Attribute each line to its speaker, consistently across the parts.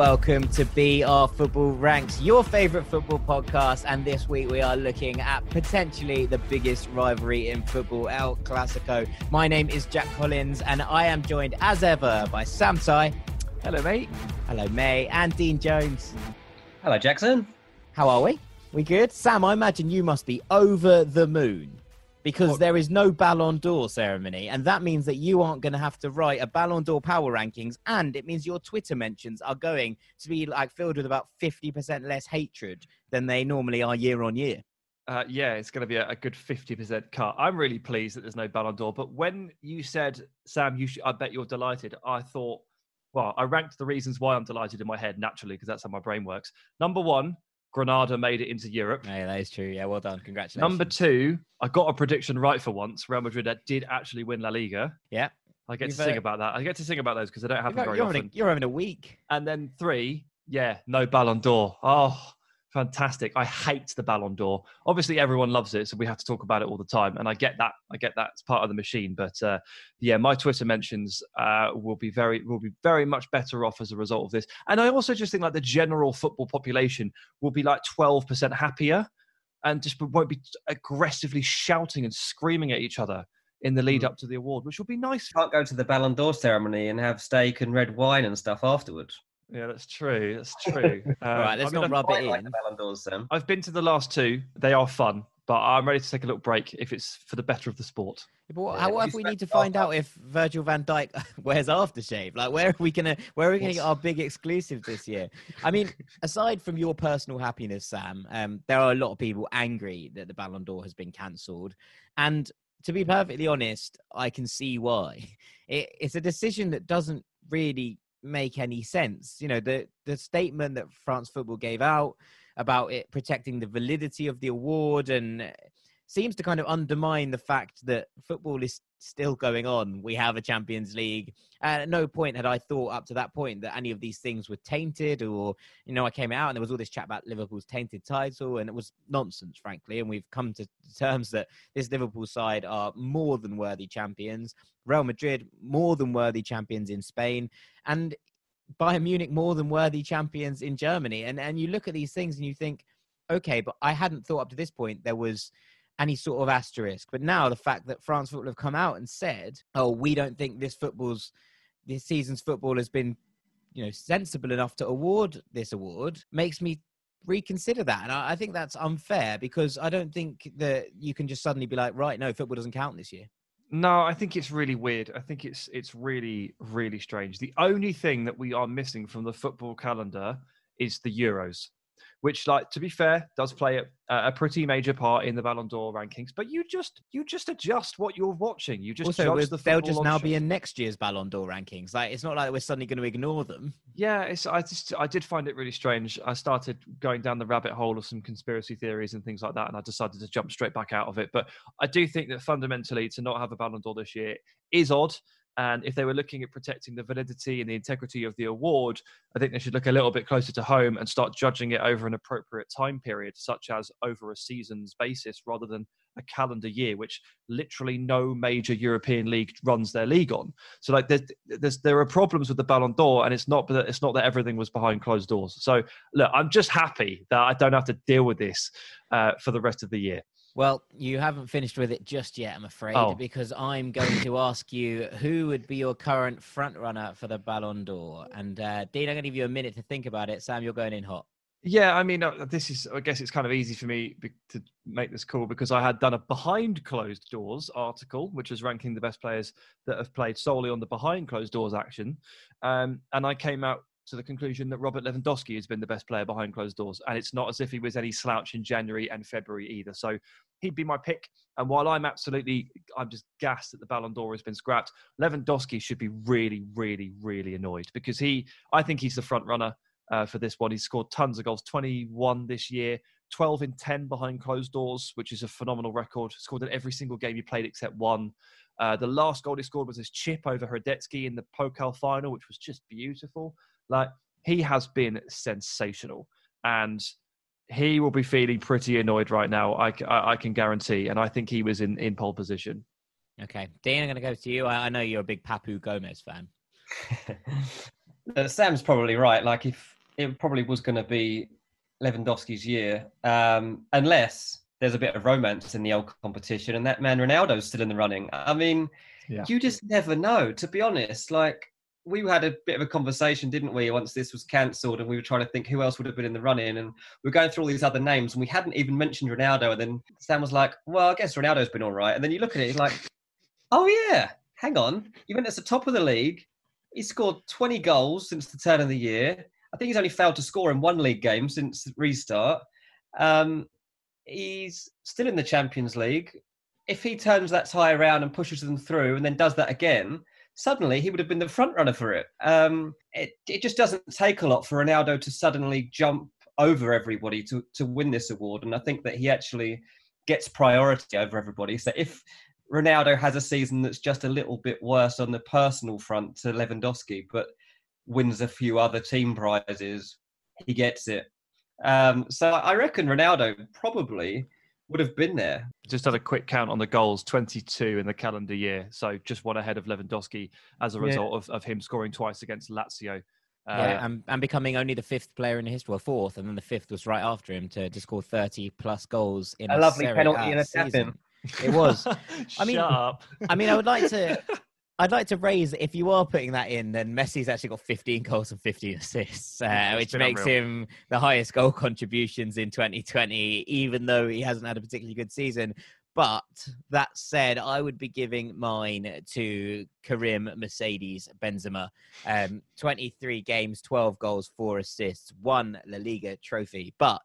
Speaker 1: Hello and welcome to BR Football Ranks, your favourite football podcast. And this week we are looking at potentially the biggest rivalry in football, El Clasico. My name is Jack Collins and I am joined as ever by Sam Tighe.
Speaker 2: Hello, mate.
Speaker 1: Hello, May. And Dean Jones.
Speaker 3: Hello, Jackson.
Speaker 1: How are we? We good? Sam, I imagine you must be over the moon because there is no Ballon d'Or ceremony, and that means that you aren't going to have to write a Ballon d'Or power rankings, and it means your Twitter mentions are going to be like filled with about fifty percent less hatred than they normally are year on year.
Speaker 2: Uh, yeah, it's going to be a, a good 50% cut. I'm really pleased that there's no Ballon d'Or. But when you said, Sam, you should, I bet you're delighted, I thought, well, I ranked the reasons why I'm delighted in my head naturally because that's how my brain works. Number one, Granada made it into Europe.
Speaker 1: Yeah, that is true. Yeah, well done. Congratulations.
Speaker 2: Number two, I got a prediction right for once. Real Madrid did actually win La Liga.
Speaker 1: yeah,
Speaker 2: I get
Speaker 1: You've,
Speaker 2: to sing
Speaker 1: uh,
Speaker 2: about that. I get to sing about those because I don't have
Speaker 1: you're,
Speaker 2: very
Speaker 1: you're
Speaker 2: often.
Speaker 1: having a, you're having a week.
Speaker 2: And then three, yeah, no Ballon d'Or. Oh, fantastic. I hate the Ballon d'Or. Obviously, everyone loves it, so we have to talk about it all the time. And I get that. I get that. It's part of the machine. But uh, yeah, my Twitter mentions uh, will be very will be very much better off as a result of this. And I also just think like the general football population will be like twelve percent happier, and just won't be aggressively shouting and screaming at each other in the lead
Speaker 3: Mm.
Speaker 2: up to the award, which will be nice.
Speaker 3: Can't go to the Ballon d'Or ceremony and have steak and red wine and stuff afterwards.
Speaker 2: Yeah, that's true. That's true. Um,
Speaker 1: All right, let's
Speaker 2: I mean,
Speaker 1: not rub it in.
Speaker 3: the Ballon.
Speaker 2: I've been to the last two. They are fun, but I'm ready to take a little break if it's for the better of the sport.
Speaker 1: But what,
Speaker 3: Yeah,
Speaker 1: how
Speaker 3: you
Speaker 1: what if we need to find out if Virgil van Dijk wears aftershave? Like, where are we gonna where are we gonna get our big exclusive this year? I mean, aside from your personal happiness, Sam, um, there are a lot of people angry that the Ballon d'Or has been cancelled, and to be perfectly honest, I can see why. It, it's a decision that doesn't really make any sense. You know, the the statement that France Football gave out about it protecting the validity of the award and seems to kind of undermine the fact that football is still going on. We have a Champions League. And at no point had I thought up to that point that any of these things were tainted or, you know, I came out and there was all this chat about Liverpool's tainted title and it was nonsense, frankly. And we've come to terms that this Liverpool side are more than worthy champions. Real Madrid, more than worthy champions in Spain. And Bayern Munich, more than worthy champions in Germany. And, and you look at these things and you think, okay, but I hadn't thought up to this point there was any sort of asterisk. But now the fact that France football have come out and said, "Oh, we don't think this football's this season's football has been, you know, sensible enough to award this award," makes me reconsider that. And I, I think that's unfair because I don't think that you can just suddenly be like, "Right, no, football doesn't count this year."
Speaker 2: No, I think it's really weird. I think it's it's really really strange. The only thing that we are missing from the football calendar is the Euros, which, like to be fair, does play a, a pretty major part in the Ballon d'Or rankings. But you just you just adjust what you're watching. You just
Speaker 1: also,
Speaker 2: the
Speaker 1: they'll just now
Speaker 2: show.
Speaker 1: be in next year's Ballon d'Or rankings. Like, it's not like we're suddenly going to ignore them.
Speaker 2: Yeah, it's I just I did find it really strange. I started going down the rabbit hole of some conspiracy theories and things like that, and I decided to jump straight back out of it. But I do think that fundamentally to not have a Ballon d'Or this year is odd. And if they were looking at protecting the validity and the integrity of the award, I think they should look a little bit closer to home and start judging it over an appropriate time period, such as over a season's basis rather than a calendar year, which literally no major European league runs their league on. So like there's, there's there are problems with the Ballon d'Or, and it's not that it's not that everything was behind closed doors. So look, I'm just happy that I don't have to deal with this uh, for the rest of the year.
Speaker 1: Well, you haven't finished with it just yet, I'm afraid,
Speaker 2: Oh.
Speaker 1: because I'm going to ask you who would be your current front runner for the Ballon d'Or. And uh, Dean, I'm going to give you a minute to think about it. Sam, you're going in hot.
Speaker 2: Yeah, I mean, uh, this is, I guess it's kind of easy for me be- to make this call because I had done a behind closed doors article, which was ranking the best players that have played solely on the behind closed doors action. Um, and I came out to the conclusion that Robert Lewandowski has been the best player behind closed doors. And it's not as if he was any slouch in January and February either. So he'd be my pick. And while I'm absolutely, I'm just gassed that the Ballon d'Or has been scrapped, Lewandowski should be really, really, really annoyed because he, I think he's the front runner uh, for this one. He's scored tons of goals, 21 this year, 12 in 10 behind closed doors, which is a phenomenal record. Scored in every single game he played except one. Uh, the last goal he scored was his chip over Hradecky in the Pokal final, which was just beautiful. Like he has been sensational, and he will be feeling pretty annoyed right now. I I can guarantee, and I think he was in, in pole position.
Speaker 1: Okay. Dean, I'm going to go to you. I, I know you're a big Papu Gomez fan.
Speaker 3: Uh, Sam's probably right. Like if it probably was going to be Lewandowski's year, um, unless there's a bit of romance in the old competition, and that man Ronaldo's still in the running. I mean,
Speaker 2: Yeah.
Speaker 3: you just never know. To be honest, like we had a bit of a conversation, didn't we? Once this was cancelled, and we were trying to think who else would have been in the running, and we were going through all these other names, and we hadn't even mentioned Ronaldo. And then Sam was like, "Well, I guess Ronaldo's been all right." And then you look at it, it's like, "Oh yeah, hang on, Juventus the top of the league. He scored 20 goals since the turn of the year. I think he's only failed to score in one league game since restart. Um, he's still in the Champions League. If he turns that tie around and pushes them through, and then does that again." Suddenly, he would have been the front runner for it. Um, it. It just doesn't take a lot for Ronaldo to suddenly jump over everybody to, to win this award. And I think that he actually gets priority over everybody. So if Ronaldo has a season that's just a little bit worse on the personal front to Lewandowski, but wins a few other team prizes, he gets it. Um, so I reckon Ronaldo probably would have been there.
Speaker 2: Just had a quick count on the goals 22 in the calendar year. So just one ahead of Lewandowski as a
Speaker 3: Yeah.
Speaker 2: result of, of him scoring twice against Lazio. Uh,
Speaker 1: yeah, and, and becoming only the fifth player in history, well, fourth, and then the fifth was right after him to, to score 30 plus goals in
Speaker 3: A
Speaker 1: a,
Speaker 3: lovely penalty
Speaker 1: A
Speaker 3: and a
Speaker 1: season.
Speaker 3: tap-in.
Speaker 1: It was. I mean-
Speaker 2: Shut up.
Speaker 1: I mean, I would like to. I'd like to raise if you are putting that in, then Messi's actually got 15 goals and 15 assists, uh,
Speaker 2: Yeah,
Speaker 1: which makes
Speaker 2: unreal.
Speaker 1: him the highest goal contributions in 2020, even though he hasn't had a particularly good season. But that said, I would be giving mine to Karim Mercedes Benzema. Um, 23 games, 12 goals, four assists, one La Liga trophy. But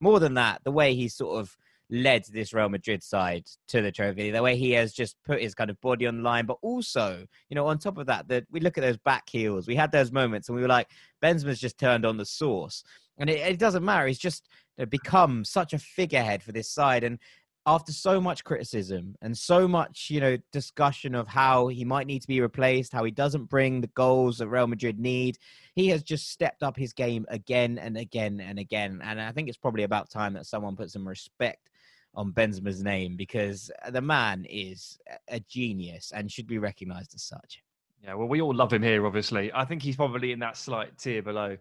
Speaker 1: more than that, the way he's sort of led this Real Madrid side to the trophy, the way he has just put his kind of body on the line, but also, you know, on top of that, that we look at those back heels. We had those moments and we were like, Benzema's just turned on the source. And it, it doesn't matter. He's just become such a figurehead for this side. And after so much criticism and so much, you know, discussion of how he might need to be replaced, how he doesn't bring the goals that Real Madrid need, he has just stepped up his game again and again and again. And I think it's probably about time that someone put some respect on Benzema's name because the man is a- genius and should be recognized as such.
Speaker 2: Yeah, well, we all love him here, obviously. I think he's probably in that slight tier below,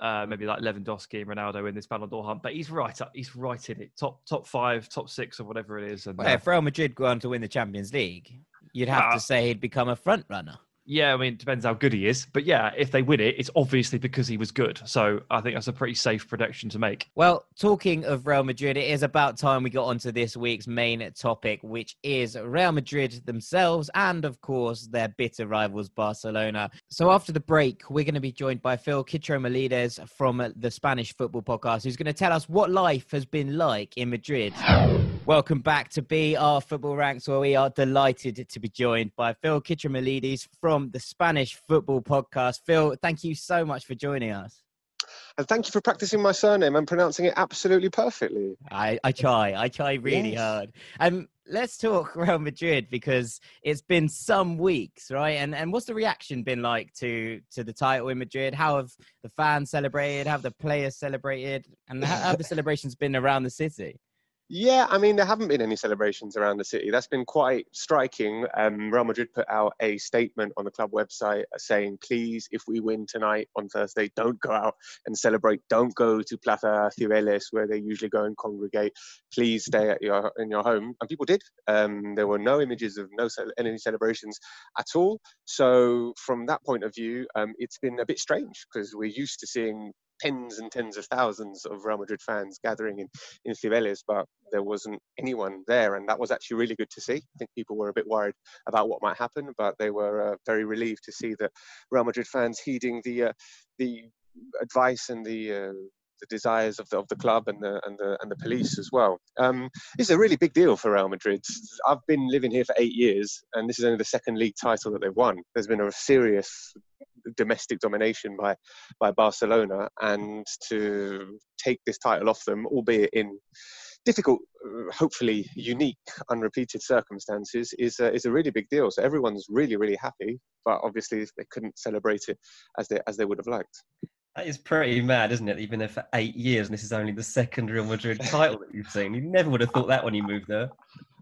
Speaker 2: uh, maybe like Lewandowski and Ronaldo in this Ballon d'Or hunt, but he's right up. He's right in it, top top five, top six, or whatever it is. And
Speaker 1: Well,
Speaker 2: uh,
Speaker 1: if Real Madrid go on to win the Champions League, you'd have
Speaker 2: Ah.
Speaker 1: to say he'd become a front runner.
Speaker 2: Yeah, I mean, it depends how good he is, but yeah, if they win it, it's obviously because he was good. So I think that's a pretty safe prediction to make.
Speaker 1: Well, talking of Real Madrid, it is about time we got onto this week's main topic, which is Real Madrid themselves and, of course, their bitter rivals, Barcelona. So after the break, we're going to be joined by Phil Kitromilides from the Spanish Football Podcast, who's going to tell us what life has been like in Madrid. Welcome back to BR Football Ranks, where we are delighted to be joined by Phil Kitromilides from the Spanish Football Podcast. Phil, thank you so much for joining us.
Speaker 4: And thank you for practicing my surname and pronouncing it absolutely perfectly.
Speaker 1: I, I try, I try really
Speaker 4: Yes.
Speaker 1: hard. Um, let's talk Real Madrid because it's been some weeks, right? And and what's the reaction been like to to the title in Madrid? How have the fans celebrated? How have the players celebrated? And how have the celebrations been around the city?
Speaker 4: Yeah, I mean, there haven't been any celebrations around the city. That's been quite striking. Um, Real Madrid put out a statement on the club website saying, please, if we win tonight on Thursday, don't go out and celebrate. Don't go to Plaza Cibeles, where they usually go and congregate. Please stay at your in your home. And people did. Um, there were no images of no any celebrations at all. So from that point of view, um, it's been a bit strange because we're used to seeing tens and tens of thousands of Real Madrid fans gathering in in Cibeles, but there wasn't anyone there, and that was actually really good to see. I think people were a bit worried about what might happen, but they were uh, very relieved to see that Real Madrid fans heeding the uh, the advice and the uh, the desires of the of the club and the and the and the police as well. Um, is a really big deal for Real Madrid. I've been living here for eight years, and this is only the second league title that they've won. There's been a serious domestic domination by by Barcelona, and to take this title off them, albeit in difficult, uh, hopefully unique, unrepeated circumstances, is a, is a really big deal. So everyone's really really happy, but obviously they couldn't celebrate it as they as they would have liked.
Speaker 3: That is pretty mad, isn't it? You've been there for eight years, and this is only the second Real Madrid title that you've seen. You never would have thought that when you moved there.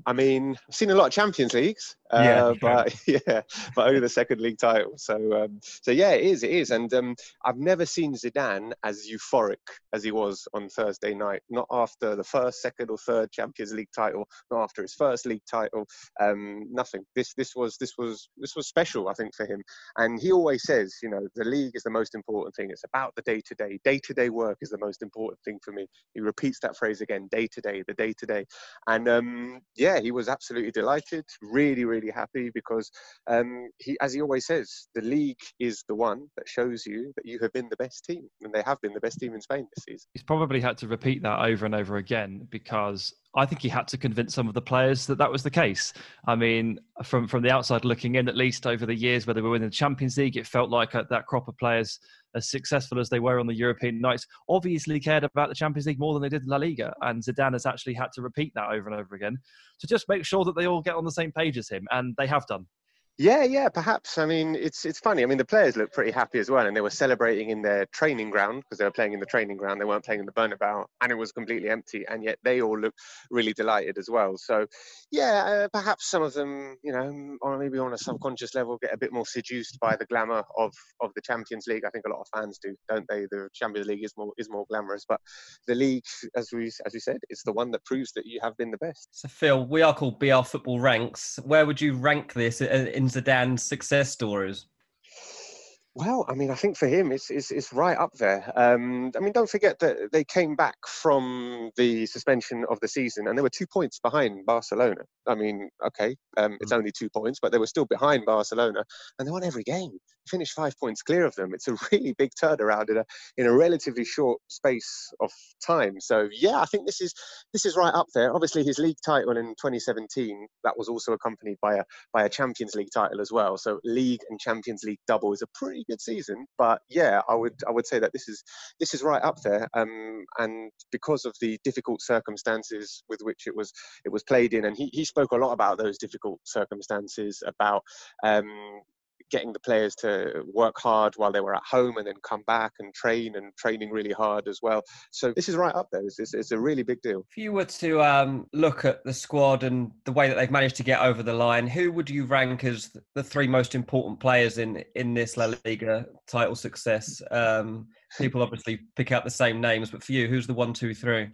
Speaker 4: I mean, I've seen a lot of Champions Leagues, Uh, yeah, but yeah, but only the second league title. So, um, so yeah, it is. It is. And um, I've never seen Zidane as euphoric as he was on Thursday night. Not after the first, second, or third Champions League title. Not after his first league title. Um, nothing. This this was this was this was special. I think for him. And he always says, you know, the league is the most important thing. It's about the day to day. Day to day work is the most important thing for me. He repeats that phrase again. Day to day. The day to day. And um, yeah, he was absolutely delighted. Really, really happy because um, he, as he always says, the league is the one that shows you that you have been the best team, and they have been the best team in Spain this season.
Speaker 2: He's probably had to repeat that over and over again because I think he had to convince some of the players that that was the case. I mean, from from the outside looking in, at least over the years where they were in the Champions League, it felt like uh, that crop of players, as successful as they were on the European nights, obviously cared about the Champions League more than they did La Liga. And Zidane has actually had to repeat that over and over again to just make sure that they all get on the same page as him, and they have done.
Speaker 4: Yeah, yeah, perhaps. I mean, it's it's funny. I mean, the players looked pretty happy as well, and they were celebrating in their training ground because they were playing in the training ground. They weren't playing in the Bernabeu, and it was completely empty. And yet they all looked really delighted as well. So, yeah, uh, perhaps some of them, you know, or maybe on a subconscious level, get a bit more seduced by the glamour of of the Champions League. I think a lot of fans do, don't they? The Champions League is more is more glamorous, but the league, as we as we said, it's the one that proves that you have been the best.
Speaker 3: So, Phil, we are called BR Football Ranks. Where would you rank this in? In Zidane's success stories?
Speaker 4: Well, I mean, I think for him, it's it's, it's right up there. Um, I mean, don't forget that they came back from the suspension of the season, and they were two points behind Barcelona. I mean, okay, um, it's mm. only two points, but they were still behind Barcelona, and they won every game. Finished five points clear of them. It's a really big turnaround in a in a relatively short space of time. So yeah, I think this is this is right up there. Obviously, his league title in 2017 that was also accompanied by a by a Champions League title as well. So league and Champions League double is a pretty good season. But yeah, I would I would say that this is this is right up there. Um, and because of the difficult circumstances with which it was it was played in, and he, he spoke a lot about those difficult circumstances about um, getting the players to work hard while they were at home and then come back and train and training really hard as well. So this is right up there. It's, it's, it's a really big deal.
Speaker 3: If you were to um, look at the squad and the way that they've managed to get over the line, who would you rank as the three most important players in in this La Liga title success? Um, people obviously pick out the same names, but for you, who's the one, two, three?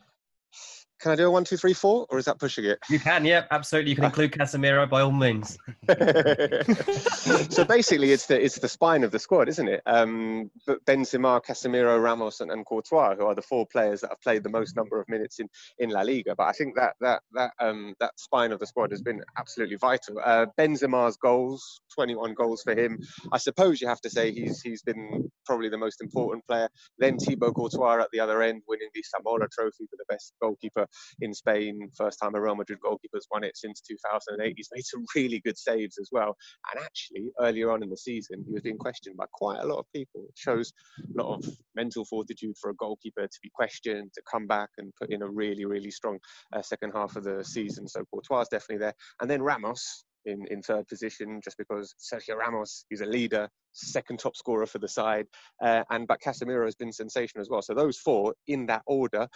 Speaker 4: Can I do a one, two, three, four, or is that pushing it?
Speaker 3: You can, yeah, absolutely. You can include Casemiro by all means.
Speaker 4: so basically, it's the it's the spine of the squad, isn't it? Um, Benzema, Casemiro, Ramos, and, and Courtois, who are the four players that have played the most number of minutes in, in La Liga. But I think that that that um, that spine of the squad has been absolutely vital. Uh, Benzema's goals, 21 goals for him. I suppose you have to say he's he's been probably the most important player. Then Thibaut Courtois at the other end, winning the Zamora Trophy for the best goalkeeper in Spain. First time a Real Madrid goalkeeper's won it since 2008. He's made some really good saves as well. And actually, earlier on in the season, he was being questioned by quite a lot of people. It shows a lot of mental fortitude for a goalkeeper to be questioned, to come back and put in a really, really strong uh, second half of the season. So Courtois is definitely there. And then Ramos, in, in third position just because Sergio Ramos is a leader, second top scorer for the side, uh, and but Casemiro has been sensational as well. So those four in that order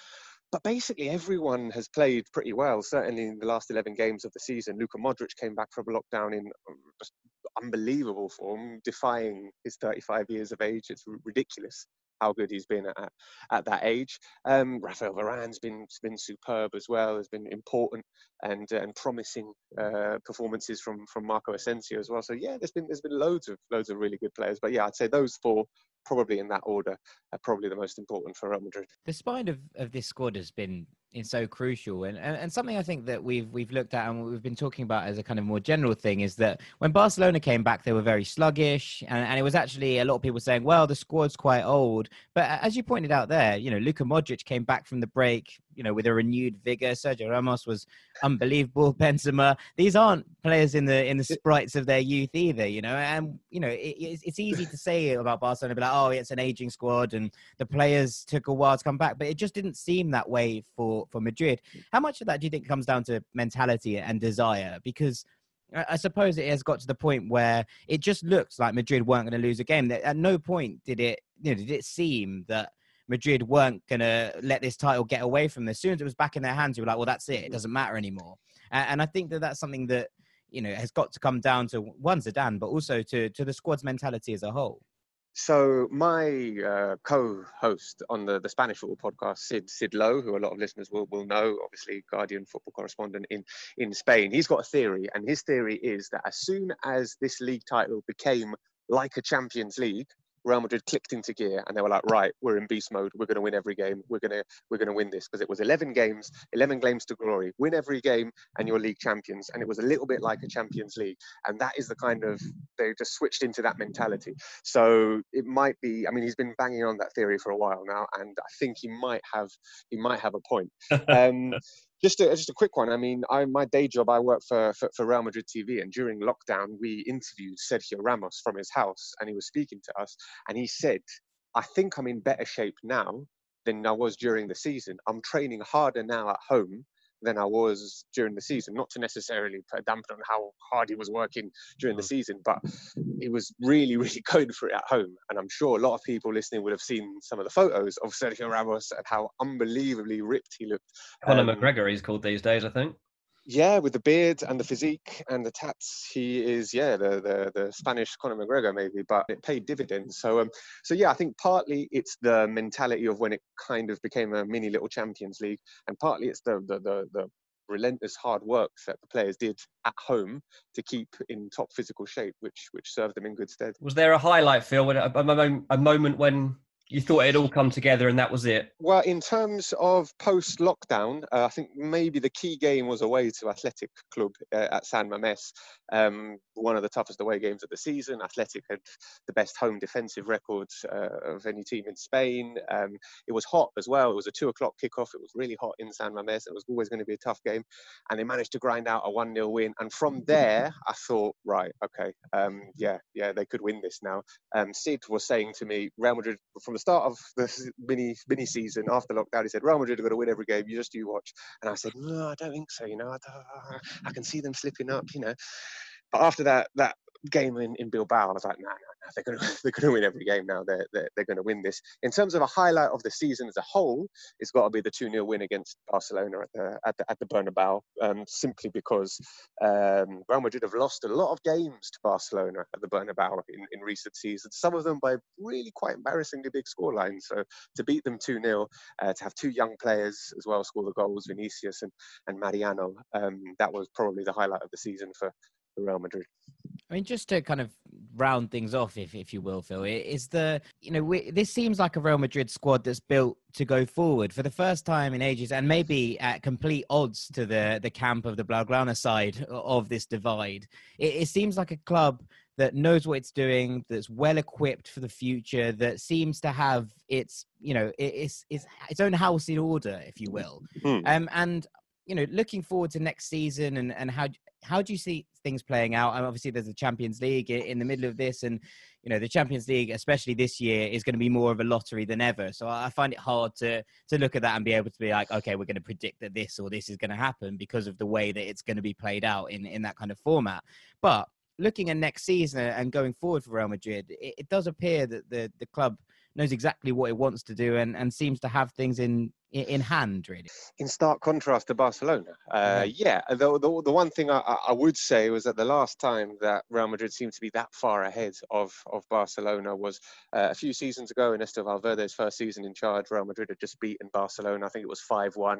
Speaker 4: but basically, everyone has played pretty well. Certainly in the last 11 games of the season, Luka Modric came back from a lockdown in um, unbelievable form, defying his 35 years of age. It's ridiculous how good he's been at, at that age. Um, Rafael Varane's been been superb as well. Has been important and uh, and promising uh, performances from from Marco Asensio as well. So yeah, there's been there's been loads of loads of really good players. But yeah, I'd say those four probably in that order are probably the most important for Real Madrid.
Speaker 1: The spine of, of this squad has been is so crucial and, and and something I think that we've we've looked at and we've been talking about as a kind of more general thing is that when Barcelona came back they were very sluggish and, and it was actually a lot of people saying well the squad's quite old but uh, as you pointed out there you know Luka Modric came back from the break you know, with a renewed vigor. Sergio Ramos was unbelievable. Benzema. These aren't players in the in the sprites of their youth either. You know, and you know, it, it's, it's easy to say about Barcelona, be like, oh, it's an aging squad, and the players took a while to come back, but it just didn't seem that way for for Madrid. How much of that do you think comes down to mentality and desire? Because I suppose it has got to the point where it just looks like Madrid weren't going to lose a game. At no point did it, you know, did it seem that Madrid weren't going to let this title get away from them. As soon as it was back in their hands, you were like, well, that's it. It doesn't matter anymore. And I think that that's something that you know has got to come down to one Zidane, but also to to the squad's mentality as a whole.
Speaker 4: So my uh, co-host on the, the Spanish football podcast, Sid Sid Lowe, who a lot of listeners will, will know, obviously Guardian football correspondent in, in Spain, he's got a theory, and his theory is that as soon as this league title became like a Champions League, Real Madrid clicked into gear and they were like, right, we're in beast mode. We're going to win every game. We're going to we're going to win this because it was 11 games, 11 games to glory. Win every game and you're league champions. And it was a little bit like a Champions League. And that is the kind of they just switched into that mentality. So it might be. I mean, he's been banging on that theory for a while now, and I think he might have he might have a point. Um, just a, just a quick one. I mean, I, my day job, I work for, for, for Real Madrid TV, and during lockdown, we interviewed Sergio Ramos from his house, and he was speaking to us, and he said, "I think I'm in better shape now than I was during the season. I'm training harder now at home than I was during the season. Not to necessarily put a damper on how hard he was working during the
Speaker 2: Mm.
Speaker 4: season, but he was really, really going for it at home. And I'm sure a lot of people listening would have seen some of the photos of Sergio Ramos and how unbelievably ripped he looked.
Speaker 3: Conor
Speaker 4: Um,
Speaker 3: McGregor, he's called these days, I think.
Speaker 4: Yeah, with the beard and the physique and the tats, he is yeah the the, the Spanish Conor McGregor maybe, but it paid dividends. So um so yeah, I think partly it's the mentality of when it kind of became a mini little Champions League, and partly it's the the the, the relentless hard work that the players did at home to keep in top physical shape, which which served them in good stead.
Speaker 3: Was there a highlight, Phil, when, a, a, a moment when you thought it all come together and that was it?
Speaker 4: Well, in terms of post lockdown, uh, I think maybe the key game was away to Athletic Club uh, at San Mamés. Um, one of the toughest away games of the season. Athletic had the best home defensive record uh, of any team in Spain. Um, it was hot as well. It was a two o'clock kickoff. It was really hot in San Mamés. It was always going to be a tough game. And they managed to grind out a 1 0 win. And from there, I thought, right, okay, um, yeah, yeah, they could win this now. Um, Sid was saying to me, Real Madrid, from the start of the mini mini season after lockdown, he said, Real Madrid are going to win every game. You just do watch. And I said, no, I don't think so. You know, I, I can see them slipping up. You know, but after that that game in, in Bilbao, I was like, no, no, no, they're going to they're going to win every game now. They're they're, they're going to win this. In terms of a highlight of the season as a whole, it's got to be the two 0 win against Barcelona at the at the, at the Bernabeu, um, simply because um, Real Madrid have lost a lot of games to Barcelona at the Bernabeu in, in recent seasons. Some of them by really quite embarrassingly big scorelines. So to beat them two 0 uh, to have two young players as well score the goals, Vinicius and and Mariano, um, that was probably the highlight of the season for. Real Madrid.
Speaker 1: I mean, just to kind of round things off, if if you will, Phil, is the you know we, this seems like a Real Madrid squad that's built to go forward for the first time in ages, and maybe at complete odds to the the camp of the Blaugrana side of this divide. It, it seems like a club that knows what it's doing, that's well equipped for the future, that seems to have its you know it, its its its own house in order, if you will.
Speaker 4: Hmm.
Speaker 1: Um, and you know, looking forward to next season and and how how do you see things playing out? And obviously, there's the Champions League in the middle of this, and you know, the Champions League, especially this year, is going to be more of a lottery than ever. So I find it hard to to look at that and be able to be like, okay, we're going to predict that this or this is going to happen because of the way that it's going to be played out in in that kind of format. But looking at next season and going forward for Real Madrid, it, it does appear that the the club knows exactly what it wants to do and and seems to have things in in, in hand really.
Speaker 4: in stark contrast to Barcelona. Uh, yeah, the, the, the one thing I, I would say was that the last time that Real Madrid seemed to be that far ahead of, of Barcelona was uh, a few seasons ago in Ernesto Valverde's first season in charge. Real Madrid had just beaten Barcelona. I think it was 5 1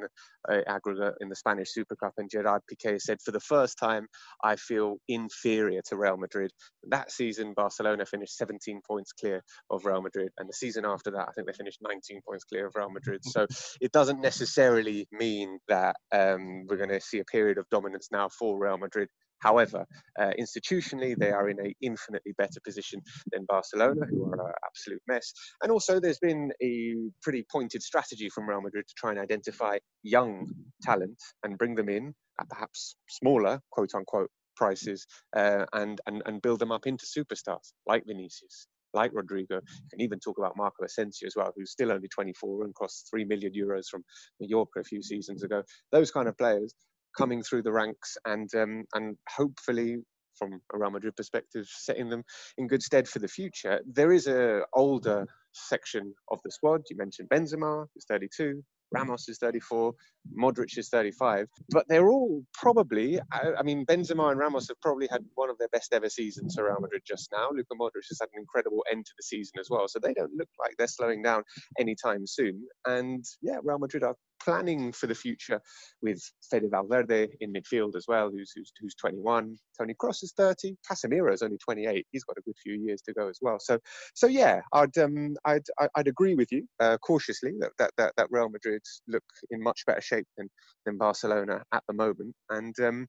Speaker 4: uh, aggregate in the Spanish Super Cup. And Gerard Piqué said, For the first time, I feel inferior to Real Madrid. That season, Barcelona finished 17 points clear of Real Madrid. And the season after that, I think they finished 19 points clear of Real Madrid. So it doesn't necessarily mean that um, we're going to see a period of dominance now for Real Madrid. However, uh, institutionally, they are in an infinitely better position than Barcelona, who are an absolute mess. And also, there's been a pretty pointed strategy from Real Madrid to try and identify young talent and bring them in at perhaps smaller, quote unquote, prices uh, and, and, and build them up into superstars like Vinicius, like Rodrygo. You can even talk about Marco Asensio as well, who's still only 24 and cost 3 million euros from Mallorca a few seasons ago. Those kind of players coming through the ranks and um, and hopefully from a Real Madrid perspective, setting them in good stead for the future. There is a older section of the squad. You mentioned Benzema, who's 32. Mm. Ramos is 34, Modric is 35, but they're all probably, I, I, mean, Benzema and Ramos have probably had one of their best ever seasons for Real Madrid just now. Luka Modric has had an incredible end to the season as well, so they don't look like they're slowing down anytime soon. And yeah, Real Madrid are planning for the future with Fede Valverde in midfield as well, who's, who's, who's 21. Tony Kroos is 30. Casemiro is only 28. He's got a good few years to go as well. So, so yeah, I'd um, I'd I'd agree with you uh, cautiously that, that that that Real Madrid look in much better shape than than Barcelona at the moment, and um,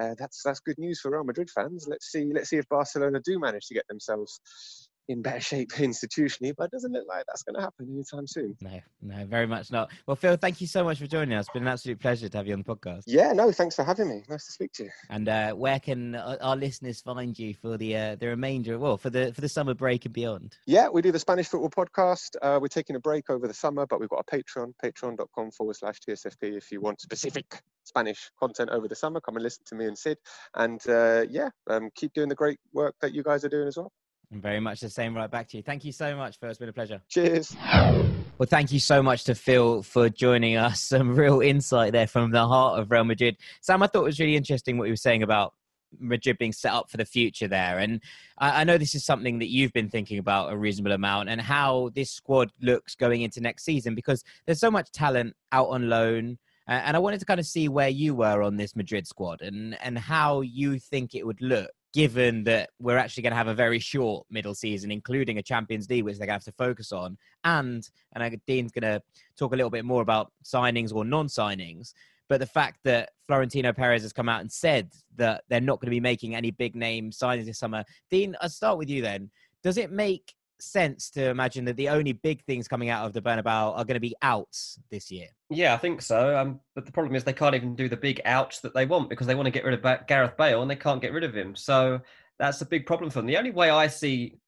Speaker 4: uh, that's that's good news for Real Madrid fans. Let's see let's see if Barcelona do manage to get themselves in better shape institutionally, but it doesn't look like that's going to happen anytime soon.
Speaker 1: No, no, very much not. Well, Phil, thank you so much for joining us. It's been an absolute pleasure to have you on the podcast.
Speaker 4: Yeah, no, thanks for having me. Nice to speak to you.
Speaker 1: And uh, where can our listeners find you for the uh, the remainder, well, for the for the summer break and beyond?
Speaker 4: Yeah, we do the Spanish Football Podcast. Uh, we're taking a break over the summer, but we've got a Patreon, patreon.com forward slash TSFP if you want specific Spanish content over the summer. Come and listen to me and Sid. And uh, yeah, um, keep doing the great work that you guys are doing as well.
Speaker 1: Very much the same right back to you. Thank you so much, Phil. It's been a pleasure.
Speaker 4: Cheers.
Speaker 1: Well, thank you so much to Phil for joining us. Some real insight there from the heart of Real Madrid. Sam, I thought it was really interesting what you were saying about Madrid being set up for the future there. And I, I, know this is something that you've been thinking about a reasonable amount and how this squad looks going into next season because there's so much talent out on loan. And I wanted to kind of see where you were on this Madrid squad and, and how you think it would look given that we're actually going to have a very short middle season, including a Champions League, which they're going to have to focus on. And, and Dean's going to talk a little bit more about signings or non signings. But the fact that Florentino Perez has come out and said that they're not going to be making any big name signings this summer. Dean, I'll start with you then. Does it make sense to imagine that the only big things coming out of the Bernabeu are going to be outs this year.
Speaker 3: Yeah, I think so. Um, but the problem is they can't even do the big outs that they want because they want to get rid of Gareth Bale and they can't get rid of him. So that's a big problem for them. The only way I see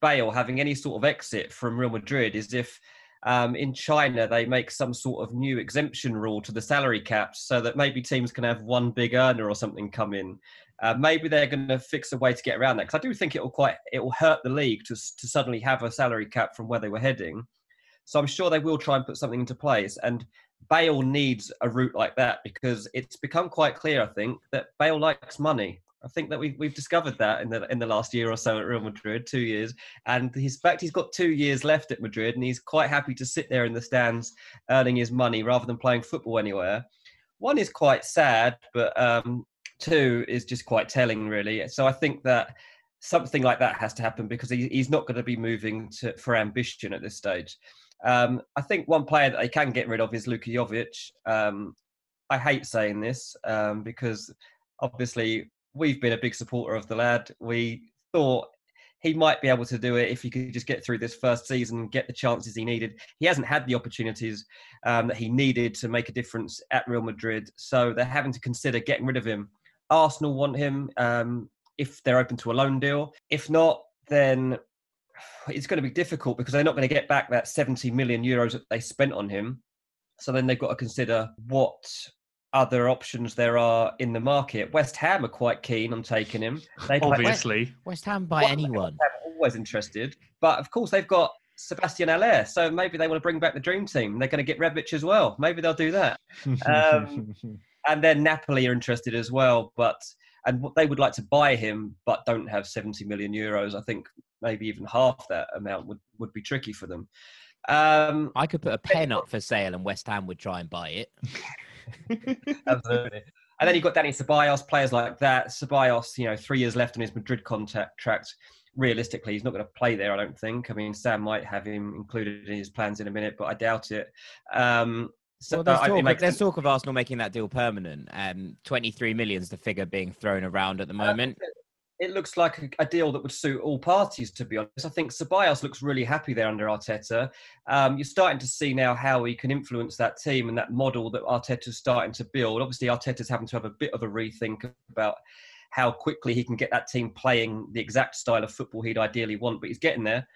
Speaker 3: Bale having any sort of exit from Real Madrid is if um, in China they make some sort of new exemption rule to the salary caps so that maybe teams can have one big earner or something come in. Uh, maybe they're going to fix a way to get around that because I do think it will quite it will hurt the league to to suddenly have a salary cap from where they were heading. So I'm sure they will try and put something into place. And Bale needs a route like that because it's become quite clear, I think, that Bale likes money. I think that we've we've discovered that in the in the last year or so at Real Madrid, two years, and he's fact he's got two years left at Madrid, and he's quite happy to sit there in the stands earning his money rather than playing football anywhere. One is quite sad, but um, two is just quite telling, really. So I think that something like that has to happen because he, he's not going to be moving to, for ambition at this stage. Um, I think one player that they can get rid of is Luka Jovic. Um, I hate saying this um, because obviously we've been a big supporter of the lad. We thought he might be able to do it if he could just get through this first season and get the chances he needed. He hasn't had the opportunities um, that he needed to make a difference at Real Madrid, so they're having to consider getting rid of him. Arsenal want him um, if they're open to a loan deal. If not, then it's going to be difficult because they're not going to get back that 70 million euros that they spent on him. So then they've got to consider what other options there are in the market. West Ham are quite keen on taking him.
Speaker 2: They'd Obviously,
Speaker 1: West, West Ham by well, anyone.
Speaker 3: always interested, but of course they've got Sebastian Haller, so maybe they want to bring back the dream team. They're going to get Rebic as well. Maybe they'll do that. Um, and then Napoli are interested as well, but and they would like to buy him, but don't have 70 million euros. I think maybe even half that amount would, would be tricky for them. Um,
Speaker 1: I could put a pen up for sale, and West Ham would try and buy it.
Speaker 3: Absolutely. And then you've got Danny Ceballos, players like that. Ceballos, you know, three years left on his Madrid contract. Realistically, he's not going to play there, I don't think. I mean, Sam might have him included in his plans in a minute, but I doubt it. Um,
Speaker 1: so well, there's, talk, makes... there's talk of Arsenal making that deal permanent. Um, 23 million is the figure being thrown around at the moment. Uh,
Speaker 3: it looks like a, deal that would suit all parties, to be honest. I think Ceballos looks really happy there under Arteta. Um, you're starting to see now how he can influence that team and that model that Arteta's starting to build. Obviously, Arteta's having to have a bit of a rethink about how quickly he can get that team playing the exact style of football he'd ideally want, but he's getting there.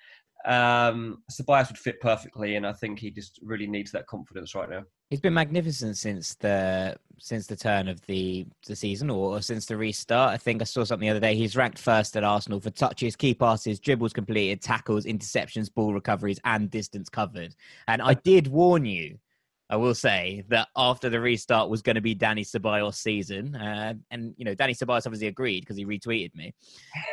Speaker 3: Um, Ceballos would fit perfectly, and I think he just really needs that confidence right now.
Speaker 1: He's been magnificent since the since the turn of the the season, or, or since the restart. I think I saw something the other day. He's ranked first at Arsenal for touches, key passes, dribbles completed, tackles, interceptions, ball recoveries, and distance covered. And I did warn you I will say that after the restart was going to be Danny Ceballos season, uh, and you know Danny Ceballos obviously agreed because he retweeted me.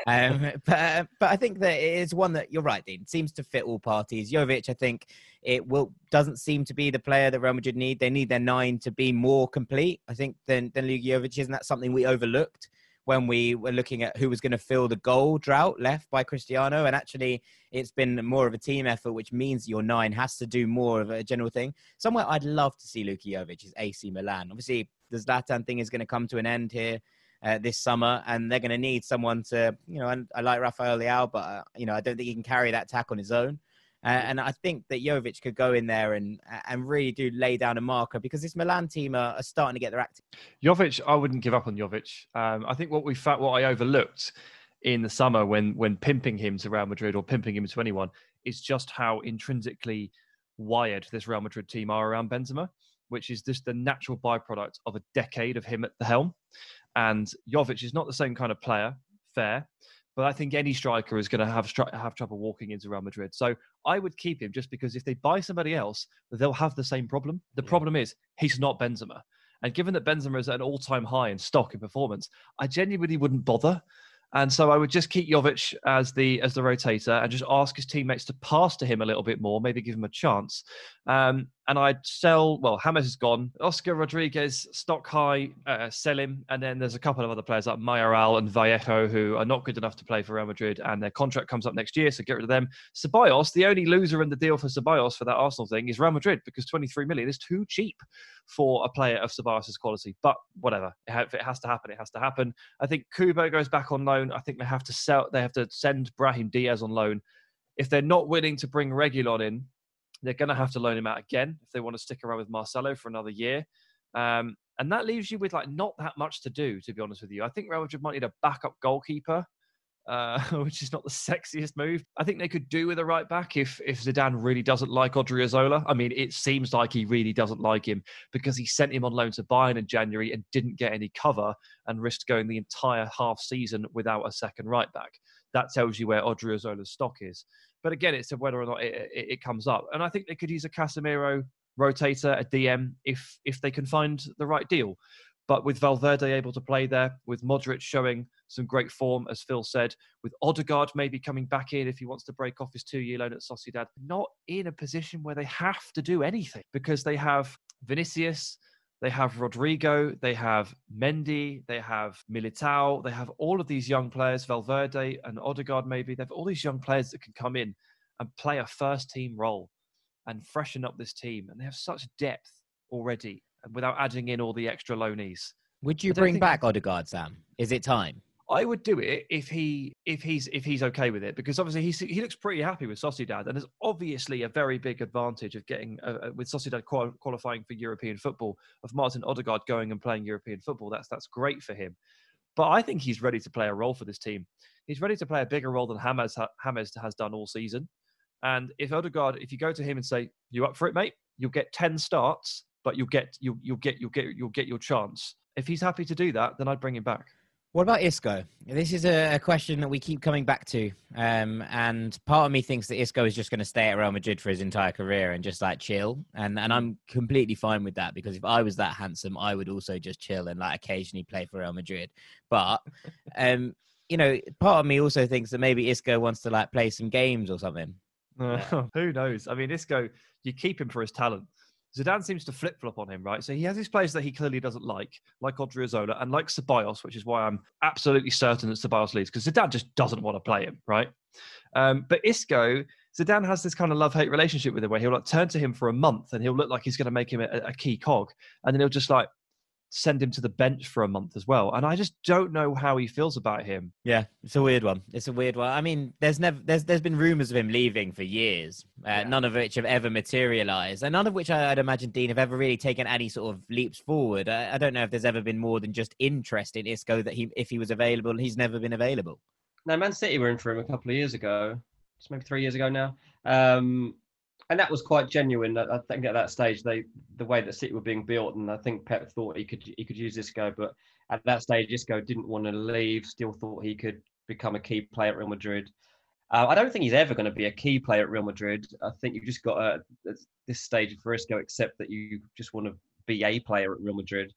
Speaker 1: Um, but but I think that it is one that you're right, Dean. Seems to fit all parties. Jovic, I think it will doesn't seem to be the player that Real Madrid need. They need their nine to be more complete. I think than than Luka Jovic. Isn't that something we overlooked? When we were looking at who was going to fill the goal drought left by Cristiano. And actually, it's been more of a team effort, which means your nine has to do more of a general thing. Somewhere I'd love to see Luka Jovic is AC Milan. Obviously, the Zlatan thing is going to come to an end here. Uh, this summer, and they're going to need someone to, you know, and I like Rafael Leao, but uh, you know, I don't think he can carry that tack on his own. Uh, and I think that Jovic could go in there and and really do lay down a marker because this Milan team are, are starting to get their act.
Speaker 2: Jovic, I wouldn't give up on Jovic. Um, I think what we found, what I overlooked in the summer when when pimping him to Real Madrid or pimping him to anyone is just how intrinsically wired this Real Madrid team are around Benzema, which is just the natural byproduct of a decade of him at the helm. And Jovic is not the same kind of player, fair, but I think any striker is going to have have trouble walking into Real Madrid. So I would keep him just because if they buy somebody else, they'll have the same problem. The yeah. problem is he's not Benzema, and given that Benzema is at an all-time high in stock and performance, I genuinely wouldn't bother. And so I would just keep Jovic as the as the rotator and just ask his teammates to pass to him a little bit more, maybe give him a chance. Um, and I'd sell. Well, James is gone. Oscar Rodriguez, stock high, uh, sell him. And then there's a couple of other players like Mayoral and Vallejo who are not good enough to play for Real Madrid, and their contract comes up next year, so get rid of them. Ceballos, the only loser in the deal for Ceballos for that Arsenal thing is Real Madrid because 23 million is too cheap for a player of Ceballos' quality. But whatever, if it has to happen, it has to happen. I think Kubo goes back on loan. I think they have to sell. They have to send Brahim Diaz on loan. If they're not willing to bring Reguilon in, they're going to have to loan him out again if they want to stick around with Marcelo for another year. Um, and that leaves you with like not that much to do, to be honest with you. I think Real Madrid might need a backup goalkeeper, uh, which is not the sexiest move. I think they could do with a right back if if Zidane really doesn't like Odriozola. I mean, it seems like he really doesn't like him because he sent him on loan to Bayern in January and didn't get any cover and risked going the entire half season without a second right back. That tells you where Odriozola's stock is. But again, it's whether or not it, it, it comes up. And I think they could use a Casemiro rotator, a DM, if if they can find the right deal. But with Valverde able to play there, with Modric showing some great form, as Phil said, with Odegaard maybe coming back in if he wants to break off his two-year loan at Sociedad, not in a position where they have to do anything because they have Vinicius, they have Rodrygo, they have Mendy, they have Militao, they have all of these young players, Valverde and Odegaard maybe. They have all these young players that can come in and play a first team role and freshen up this team. And they have such depth already without adding in all the extra loanees.
Speaker 1: Would you bring back Odegaard, Sam? Is it time?
Speaker 2: I would do it if he if he's if he's okay with it because obviously he he looks pretty happy with Sociedad and there's obviously a very big advantage of getting uh, uh with Sociedad qual- qualifying for European football of Martin Odegaard going and playing European football. That's that's great for him. But I think he's ready to play a role for this team. He's ready to play a bigger role than Hammers James has done all season. And if Odegaard if you go to him and say you up for it mate? You'll get 10 starts but you'll get you'll, you'll get you'll get you'll get your chance. If he's happy to do that then I'd bring him back
Speaker 1: what about Isco? This is a, question that we keep coming back to. Um, and part of me thinks that Isco is just going to stay at Real Madrid for his entire career and just like chill. And, and I'm completely fine with that because if I was that handsome, I would also just chill and like occasionally play for Real Madrid. But, um, you know, part of me also thinks that maybe Isco wants to like play some games or something.
Speaker 2: Uh, who knows? I mean, Isco, you keep him for his talent. Zidane seems to flip flop on him, right? So he has these players that he clearly doesn't like, like Odriozola and like Ceballos, which is why I'm absolutely certain that Ceballos leads because Zidane just doesn't want to play him, right? Um, but Isco, Zidane has this kind of love hate relationship with him where he'll like turn to him for a month and he'll look like he's going to make him a, a key cog, and then he'll just like send him to the bench for a month as well. And I just don't know how he feels about him.
Speaker 1: Yeah, it's a weird one. It's a weird one. I mean, there's never there's there's been rumors of him leaving for years, uh, yeah. none of which have ever materialized, and none of which I, would imagine Dean have ever really taken any sort of leaps forward. I, I, don't know if there's ever been more than just interest in Isco that he if he was available, he's never been available.
Speaker 3: No, Man City were in for him a couple of years ago. It's maybe three years ago now. Um, and that was quite genuine. I think at that stage, they the way that City were being built, and I think Pep thought he could he could use Isco, but at that stage, Isco didn't want to leave. Still thought he could become a key player at Real Madrid. Uh, I don't think he's ever going to be a key player at Real Madrid. I think you've just got to, at this stage of Isco, accept that you just want to be a player at Real Madrid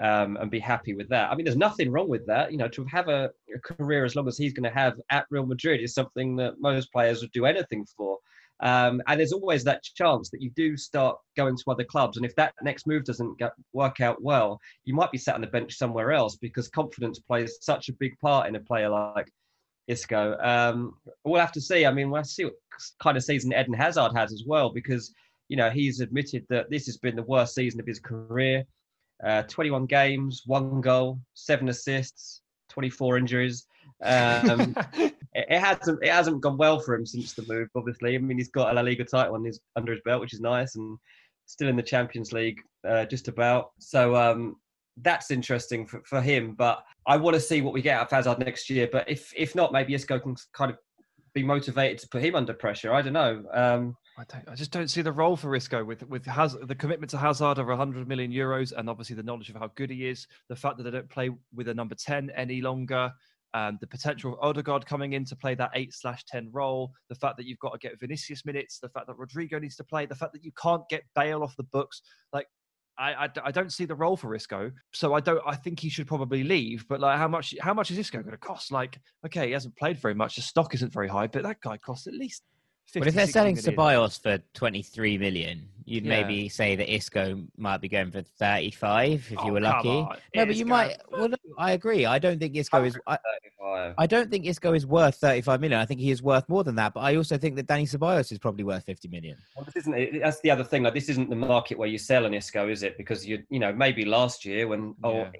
Speaker 3: um, and be happy with that. I mean, there's nothing wrong with that. You know, to have a, a career as long as he's going to have at Real Madrid is something that most players would do anything for. Um, and there's always that chance that you do start going to other clubs. And if that next move doesn't get, work out well, you might be sat on the bench somewhere else because confidence plays such a big part in a player like Isco. Um, we'll have to see. I mean, we'll see what kind of season Eden Hazard has as well because, you know, he's admitted that this has been the worst season of his career. Uh, 21 games, one goal, seven assists, 24 injuries. Um, it, hasn't it hasn't gone well for him since the move. Obviously, I mean he's got a La Liga title on his under his belt, which is nice, and still in the Champions League, uh, just about. So um, that's interesting for, for him. But I want to see what we get out of Hazard next year. But if if not, maybe Isco can kind of be motivated to put him under pressure. I don't know. Um,
Speaker 2: I don't. I just don't see the role for Isco with with Haz- the commitment to Hazard of 100 million euros, and obviously the knowledge of how good he is. The fact that they don't play with a number 10 any longer um, the potential of Odegaard coming in to play that 8 slash 10 role, the fact that you've got to get Vinicius minutes, the fact that Rodrygo needs to play, the fact that you can't get Bale off the books. Like, I, I, I, don't see the role for Isco, so I don't. I think he should probably leave. But like, how much? How much is Isco going to cost? Like, okay, he hasn't played very much. The stock isn't very high, but that guy costs at least 50,
Speaker 1: but if they're selling
Speaker 2: million.
Speaker 1: Ceballos for 23 million, you'd
Speaker 2: Yeah.
Speaker 1: maybe say that Isco might be going for 35 if
Speaker 2: Oh,
Speaker 1: you were lucky.
Speaker 2: on,
Speaker 1: No, but you might. Well, no, I agree. I don't think Isco is. I, I don't think Isco is worth 35 million. I think he is worth more than that. But I also think that Danny Ceballos is probably worth 50 million.
Speaker 3: Well, this isn't. That's the other thing. Like, this isn't the market where you sell an Isco, is it? Because you, you know, maybe last year when,
Speaker 2: Yeah.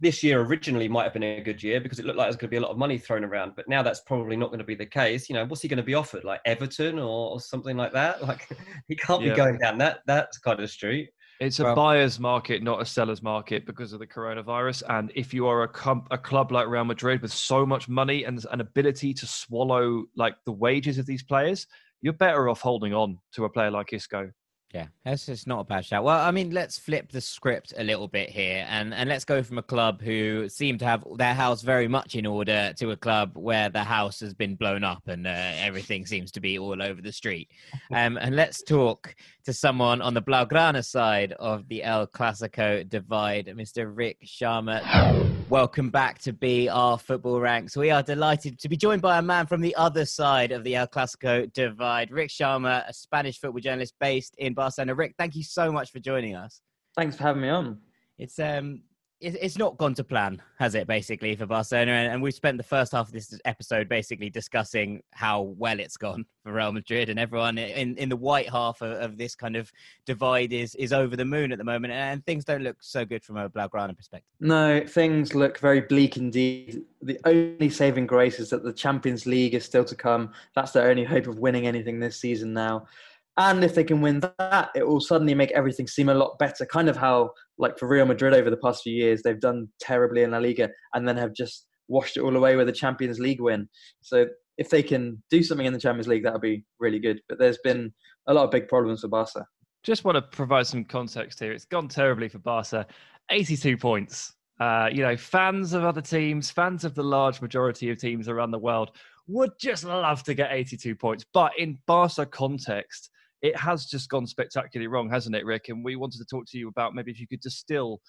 Speaker 3: This year originally might have been a good year because it looked like there's going to be a lot of money thrown around. But now that's probably not going to be the case. You know, what's he going to be offered? Like Everton or, or something like that? Like he can't
Speaker 2: Yeah.
Speaker 3: be going down that that kind of street.
Speaker 2: It's a
Speaker 1: Well-
Speaker 2: buyer's market, not a seller's market, because of the coronavirus. And if you are a, com- a club like Real Madrid with so much money and an ability to swallow like the wages of these players, you're better off holding on to a player like Isco.
Speaker 1: Yeah, that's just not a bad shout. Well, I mean, let's flip the script a little bit here, and and let's go from a club who seem to have their house very much in order to a club where the house has been blown up and uh, everything seems to be all over the street. Um, and let's talk to someone on the Blaugrana side of the El Clasico divide, Mr. Rik Sharma. Welcome back to BR Football Ranks. We are delighted to be joined by a man from the other side of the El Clasico divide, Rik Sharma, a Spanish football journalist based in Barcelona. Rik, thank you so much for joining us.
Speaker 5: Thanks for having me on.
Speaker 1: It's um, it's not gone to plan, has it? Basically for Barcelona, and, we've spent the first half of this episode basically discussing how well it's gone for Real Madrid, and everyone in in the white half of, of this kind of divide is is over the moon at the moment, and things don't look so good from a Blaugrana perspective.
Speaker 5: No, things look very bleak indeed. The only saving grace is that the Champions League is still to come. That's their only hope of winning anything this season now. And if they can win that, it will suddenly make everything seem a lot better. Kind of how, like for Real Madrid over the past few years, they've done terribly in La Liga and then have just washed it all away with a Champions League win. So if they can do something in the Champions League, that'll be really good. But there's been a lot of big problems for Barca.
Speaker 2: Just want to provide some context here. It's gone terribly for Barca. 82 points. Uh, you know, fans of other teams, fans of the large majority of teams around the world would just love to get 82 points. But in Barca context, it has just gone spectacularly wrong, hasn't it, Rik? And we wanted to talk to you about maybe if you could distill,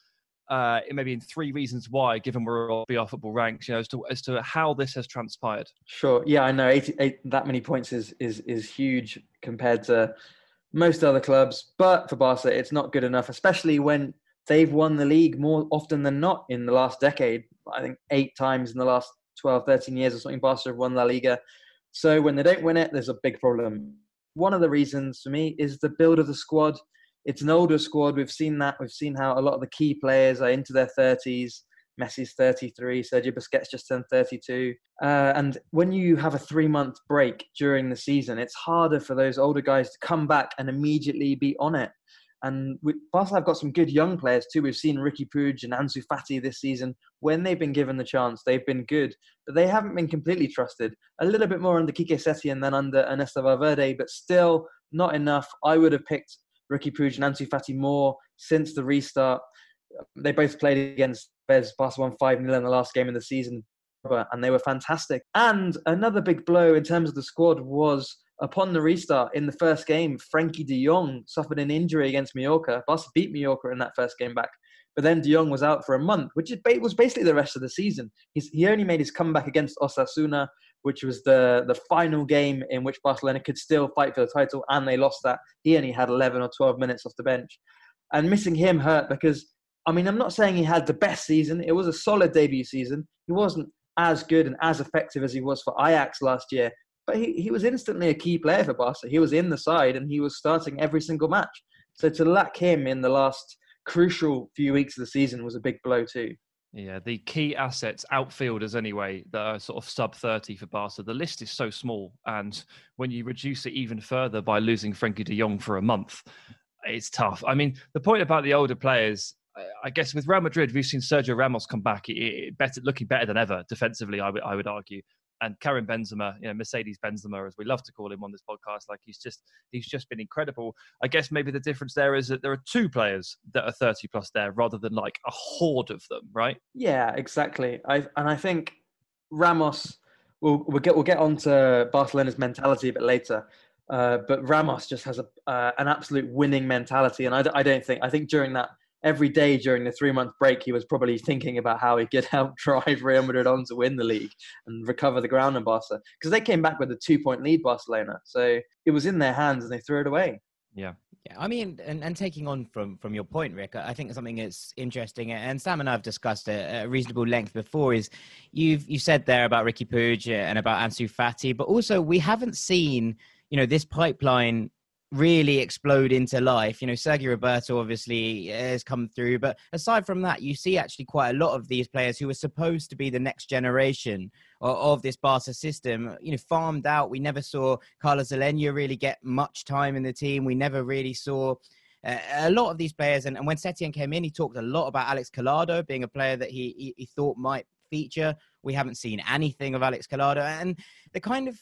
Speaker 2: uh, maybe in three reasons why, given we're all BR football ranks, you know, as to as to how this has transpired.
Speaker 5: Sure. Yeah, I know. 88, that many points is, is is huge compared to most other clubs. But for Barca, it's not good enough, especially when they've won the league more often than not in the last decade. I think eight times in the last 12, 13 years or something, Barca have won La Liga. So when they don't win it, there's a big problem. One of the reasons for me is the build of the squad. It's an older squad. We've seen that. We've seen how a lot of the key players are into their 30s. Messi's 33, Sergio Busquets just turned 32. Uh, and when you have a three month break during the season, it's harder for those older guys to come back and immediately be on it. And we, Barca have got some good young players too. We've seen Riqui Puig and Ansu Fati this season. When they've been given the chance, they've been good, but they haven't been completely trusted. A little bit more under Quique Setien than under Ernesto Valverde, but still not enough. I would have picked Riqui Puig and Ansu Fati more since the restart. They both played against Bez. Barca won 5 0 in the last game of the season. And they were fantastic. And another big blow in terms of the squad was upon the restart in the first game, Frenkie de Jong suffered an injury against Mallorca. Barca beat Mallorca in that first game back. But then De Jong was out for a month, which was basically the rest of the season. He's, he only made his comeback against Osasuna, which was the, the final game in which Barcelona could still fight for the title, and they lost that. He only had 11 or 12 minutes off the bench. And missing him hurt because, I mean, I'm not saying he had the best season. It was a solid debut season. He wasn't as good and as effective as he was for Ajax last year, but he, he was instantly a key player for Barca. He was in the side and he was starting every single match. So to lack him in the last crucial few weeks of the season was a big blow too.
Speaker 2: Yeah, the key assets, outfielders anyway, that are sort of sub 30 for Barca. The list is so small. And when you reduce it even further by losing Frenkie de Jong for a month, it's tough. I mean, the point about the older players, I guess with Real Madrid, we've seen Sergio Ramos come back, it, it better, looking better than ever defensively. I would, I would argue and Karim Benzema, you know, Mercedes Benzema, as we love to call him on this podcast, like he's just he's just been incredible. I guess maybe the difference there is that there are two players that are 30 plus there rather than like a horde of them, right?
Speaker 5: Yeah, exactly. I and I think Ramos we'll we'll get we'll get on to Barcelona's mentality a bit later. Uh, but Ramos just has a uh, an absolute winning mentality, and I, I don't think I think during that every day during the three month break, he was probably thinking about how he could help drive Real Madrid on to win the league and recover the ground in Barca because they came back with a two point lead, Barcelona. So it was in their hands and they threw it away.
Speaker 2: Yeah.
Speaker 1: Yeah, I mean, and, and taking on from from your point, Rik, I think something that's interesting, and Sam and I have discussed at a reasonable length before. Is you've you said there about Riqui Puig and about Ansu Fati, but also we haven't seen you know this pipeline really explode into life. You know, Sergio Roberto obviously has come through, but aside from that, you see actually quite a lot of these players who are supposed to be the next generation of, this Barca system, you know, farmed out. We never saw Carlos Aleñá really get much time in the team. We never really saw uh, a lot of these players. And, and when Setien came in, he talked a lot about Alex Collado being a player that he, he, he thought might feature. We haven't seen anything of Alex Collado. And the kind of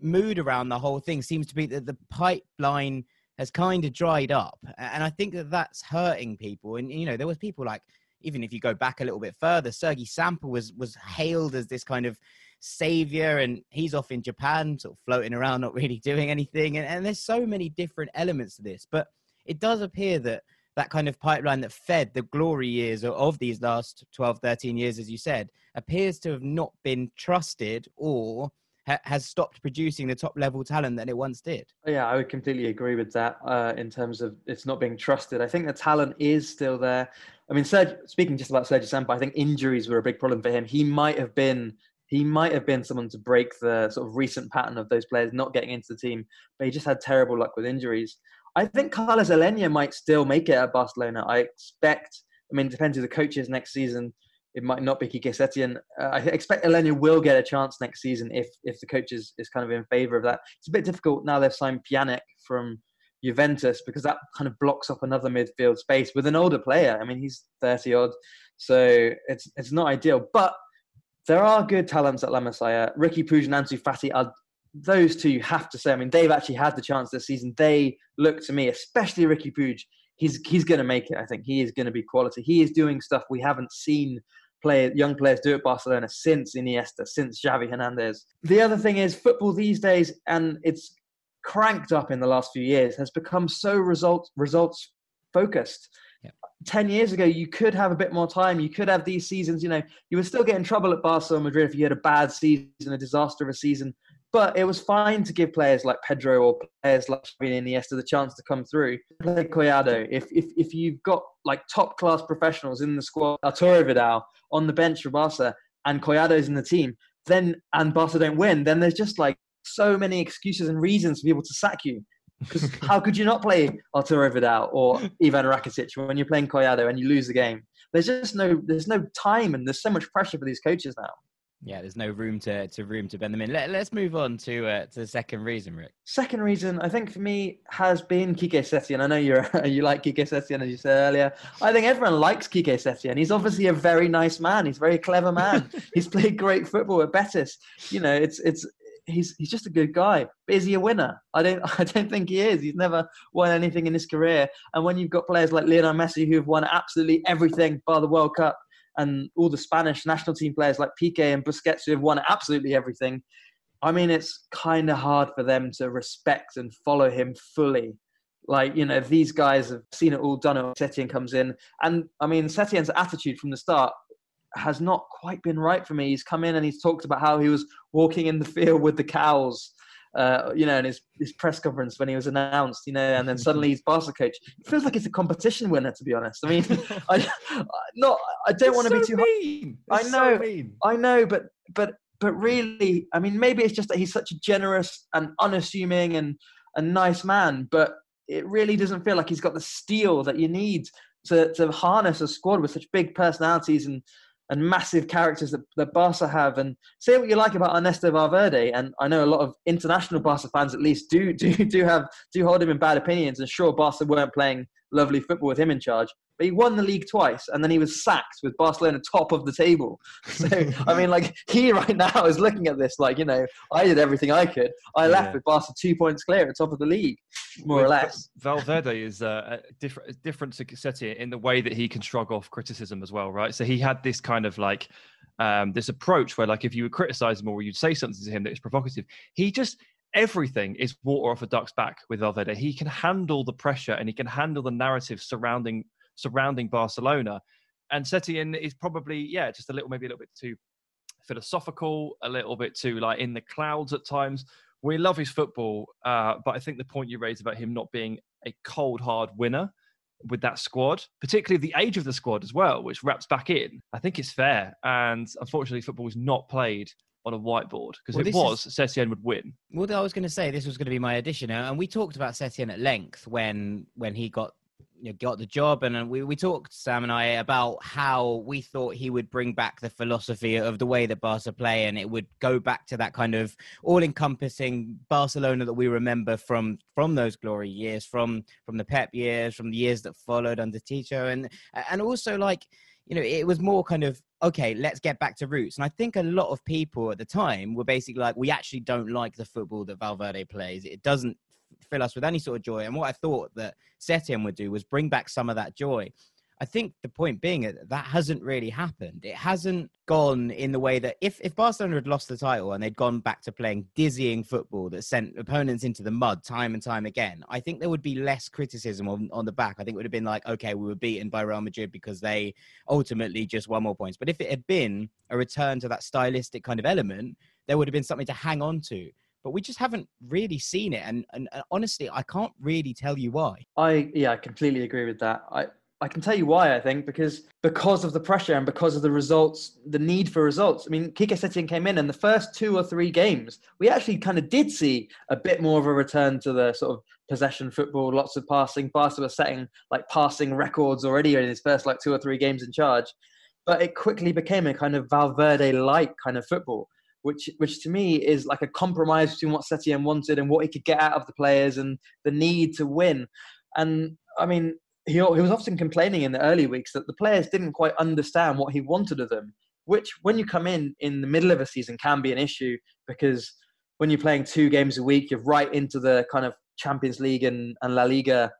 Speaker 1: mood around the whole thing seems to be that the pipeline has kind of dried up. And i think that that's hurting people. And you know there was people like even if you go back a little bit further sergi samper was was hailed as this kind of savior and he's off in japan sort of floating around not really doing anything. And, and there's so many different elements to this but it does appear that that kind of pipeline that fed the glory years of these last 12 13 years as you said appears to have not been trusted or ha- has stopped producing the top level talent that it once did.
Speaker 5: Yeah, I would completely agree with that uh, in terms of it's not being trusted. I think the talent is still there. I mean, Serge, speaking just about Sergio Samper, I think injuries were a big problem for him. He might have been he might have been someone to break the sort of recent pattern of those players not getting into the team, but he just had terrible luck with injuries. I think Carlos Aleñá might still make it at Barcelona. I expect. I mean, it depends who the coach is next season it might not be Quique Setien. Uh, I expect Aleñá will get a chance next season if if the coach is, is kind of in favour of that. It's a bit difficult now they've signed Pjanic from Juventus because that kind of blocks up another midfield space with an older player. I mean, he's 30 odd, so it's it's not ideal. But there are good talents at La Masia. Riqui Puig and Ansu Fati are those two you have to say. I mean, they've actually had the chance this season. They look to me, especially Riqui Puig, he's he's going to make it. I think he is going to be quality. He is doing stuff we haven't seen play, young players do at Barcelona since Iniesta, since Xavi Hernandez. The other thing is football these days, and it's cranked up in the last few years, has become so results results focused. Yeah. Ten years ago, you could have a bit more time. You could have these seasons. You know, you would still get in trouble at Barcelona, Madrid if you had a bad season, a disaster of a season. But it was fine to give players like Pedro or players like Xavi and Iniesta the chance to come through. Play Collado. If, if, if you've got like top class professionals in the squad, Arturo Vidal on the bench for Barca and Collado's in the team, then and Barca don't win, then there's just like so many excuses and reasons for people to sack you. Because how could you not play Arturo Vidal or Ivan Rakitic when you're playing Collado and you lose the game? There's just no there's no time and there's so much pressure for these coaches now.
Speaker 1: Yeah, there's no room to, to room to bend them in. Let, us move on to uh, to the second reason, Rik.
Speaker 5: Second reason, I think for me, has been Quique Setien. I know you're you like Quique Setien, as you said earlier. I think everyone likes Quique Setien. He's obviously a very nice man. He's a very clever man. he's played great football at Betis. You know, it's it's he's he's just a good guy. But is he a winner? I don't I don't think he is. He's never won anything in his career. And when you've got players like Lionel Messi who have won absolutely everything by the World Cup and all the Spanish national team players like Piqué and Busquets who have won absolutely everything. I mean, it's kind of hard for them to respect and follow him fully. Like, you know, these guys have seen it all done. Setien comes in. And I mean, Setien's attitude from the start has not quite been right for me. He's come in and he's talked about how he was walking in the field with the cows uh, you know, in his, his press conference when he was announced, you know, and then suddenly he's Barca coach. It feels like he's a competition winner, to be honest. I mean, I not I don't want to
Speaker 2: so
Speaker 5: be too.
Speaker 2: mean.
Speaker 5: I know.
Speaker 2: So mean.
Speaker 5: I know, but but but really, I mean, maybe it's just that he's such a generous and unassuming and a nice man, but it really doesn't feel like he's got the steel that you need to to harness a squad with such big personalities and and massive characters that, that Barca have. And say what you like about Ernesto Valverde, and I know a lot of international Barca fans at least do do do have do hold him in bad opinions. And sure, Barca weren't playing lovely football with him in charge, but he won the league twice, and then he was sacked with Barcelona top of the table. So I mean, like he right now is looking at this like you know I did everything I could. I left
Speaker 2: Yeah.
Speaker 5: with Barca two points clear at top of the league, more or less.
Speaker 2: Valverde is uh, a different, different to Setien in the way that he can shrug off criticism as well, right? So he had this kind of like um, this approach where, like, if you would criticize him or you'd say something to him that is provocative, he just everything is water off a duck's back with Valverde. He can handle the pressure and he can handle the narrative surrounding surrounding Barcelona. And Setien is probably yeah, just a little maybe a little bit too philosophical, a little bit too like in the clouds at times. We love his football, uh, but I think the point you raised about him not being a cold hard winner with that squad, particularly the age of the squad as well, which wraps back in, I think it's fair. And unfortunately, football is not played on a whiteboard because
Speaker 1: Well,
Speaker 2: it was, Setien would win.
Speaker 1: Well, I was going to say this was going to be my addition, uh, and we talked about Setien at length when when he got you know, got the job, and uh, we we talked Sam and I about how we thought he would bring back the philosophy of the way that Barca play, and it would go back to that kind of all-encompassing Barcelona that we remember from from those glory years, from from the Pep years, from the years that followed under Tito, and and also like you know, it was more kind of okay, let's get back to roots. And I think a lot of people at the time were basically like, we actually don't like the football that Valverde plays. It doesn't fill us with any sort of joy. And what I thought that Setien would do was bring back some of that joy. I think the point being that that hasn't really happened. It hasn't gone in the way that if, if Barcelona had lost the title and they'd gone back to playing dizzying football that sent opponents into the mud time and time again, I think there would be less criticism on, on the back. I think it would have been like, okay, we were beaten by Real Madrid because they ultimately just won more points. But if it had been a return to that stylistic kind of element, there would have been something to hang on to. But we just haven't really seen it. And, and, and honestly, I can't really tell you why.
Speaker 5: I yeah, I completely agree with that. I I can tell you why I think because because of the pressure and because of the results, the need for results. I mean, Quique Setien came in and the first two or three games, we actually kind of did see a bit more of a return to the sort of possession football, lots of passing. Barca was setting like passing records already in his first like two or three games in charge. But it quickly became a kind of Valverde-like kind of football which which to me is like a compromise between what Setien wanted and what he could get out of the players and the need to win. And I mean, he, he was often complaining in the early weeks that the players didn't quite understand what he wanted of them, which when you come in in the middle of a season can be an issue because when you're playing two games a week, you're right into the kind of Champions League and, and La Liga.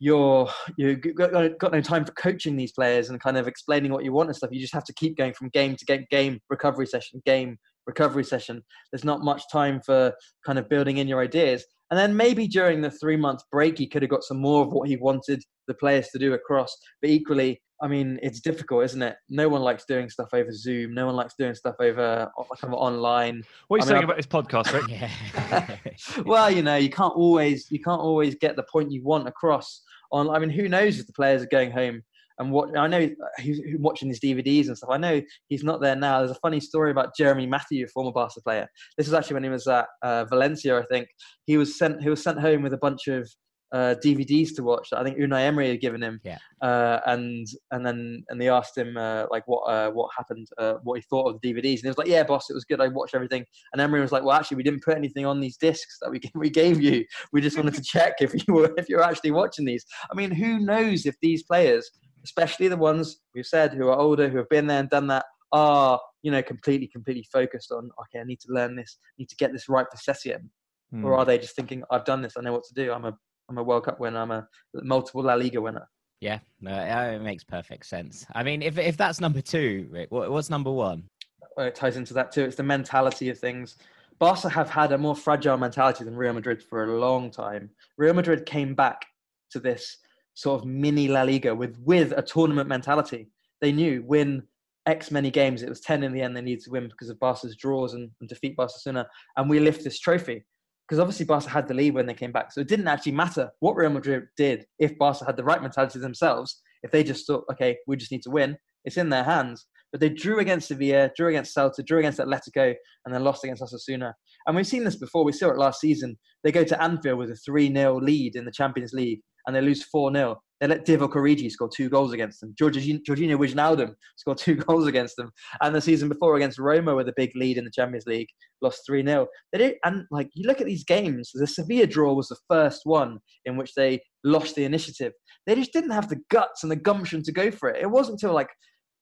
Speaker 5: You're you got, got no time for coaching these players and kind of explaining what you want and stuff. You just have to keep going from game to game, game recovery session, game recovery session. There's not much time for kind of building in your ideas. And then maybe during the three month break, he could have got some more of what he wanted the players to do across. But equally, I mean, it's difficult, isn't it? No one likes doing stuff over Zoom. No one likes doing stuff over uh, kind of online.
Speaker 2: What are you
Speaker 5: I
Speaker 2: saying
Speaker 5: I-
Speaker 2: about this podcast, Rik?
Speaker 1: Yeah.
Speaker 5: well, you know, you can't always you can't always get the point you want across. On, I mean, who knows if the players are going home and what? I know he's he's watching his DVDs and stuff. I know he's not there now. There's a funny story about Jeremy Mathieu, former Barca player. This was actually when he was at uh, Valencia, I think. He was sent he was sent home with a bunch of uh, DVDs to watch that I think Unai Emery had given him.
Speaker 1: Yeah.
Speaker 5: Uh, and and then and they asked him uh, like what uh, what happened, uh, what he thought of the DVDs, and he was like, "Yeah, boss, it was good. I watched everything." And Emery was like, "Well, actually, we didn't put anything on these discs that we we gave you. We just wanted to check if you were if you're actually watching these." I mean, who knows if these players, especially the ones we've said who are older, who have been there and done that, are you know completely completely focused on okay, I need to learn this, need to get this right for Setien,
Speaker 2: Hmm.
Speaker 5: or are they just thinking, "I've done this, I know what to do. I'm a I'm a World Cup winner. I'm a multiple La Liga winner."
Speaker 1: Yeah, no, it makes perfect sense. I mean, if if that's number two, Rik, what's number one?
Speaker 5: Well, it ties into that too. It's the mentality of things. Barca have had a more fragile mentality than Real Madrid for a long time. Real Madrid came back to this sort of mini La Liga with with a tournament mentality. They knew win X many games. It was ten in the end. They needed to win because of Barca's draws and, and defeat Barcelona, and we lift this trophy because obviously Barca had the lead when they came back. So it didn't actually matter what Real Madrid did if Barca had the right mentality themselves. If they just thought, okay, we just need to win, it's in their hands. But they drew against Sevilla, drew against Celta, drew against Atletico, and then lost against Osasuna. And we've seen this before. We saw it last season. They go to Anfield with a 3 0 lead in the Champions League and they lose 4 0. They let Divock Origi score two goals against them. Georginio, Wijnaldum scored two goals against them. And the season before against Roma with a big lead in the Champions League, lost 3 0. They did, and like you look at these games, the Sevilla draw was the first one in which they lost the initiative. They just didn't have the guts and the gumption to go for it. It wasn't until like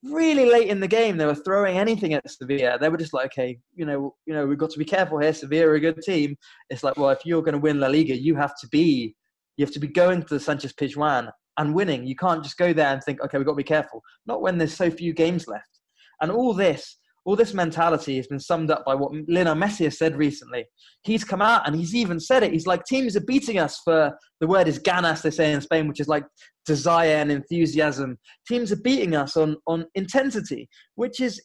Speaker 5: really late in the game they were throwing anything at Sevilla. They were just like, okay, you know, you know, we've got to be careful here. Sevilla are a good team. It's like, well, if you're going to win La Liga, you have to be you have to be going to the Sanchez Pizjuan and winning. You can't just go there and think, okay, we've got to be careful. Not when there's so few games left. And all this, all this mentality has been summed up by what Lionel Messi has said recently. He's come out and he's even said it. He's like, teams are beating us for the word is ganas, they say in Spain, which is like desire and enthusiasm. Teams are beating us on on intensity, which is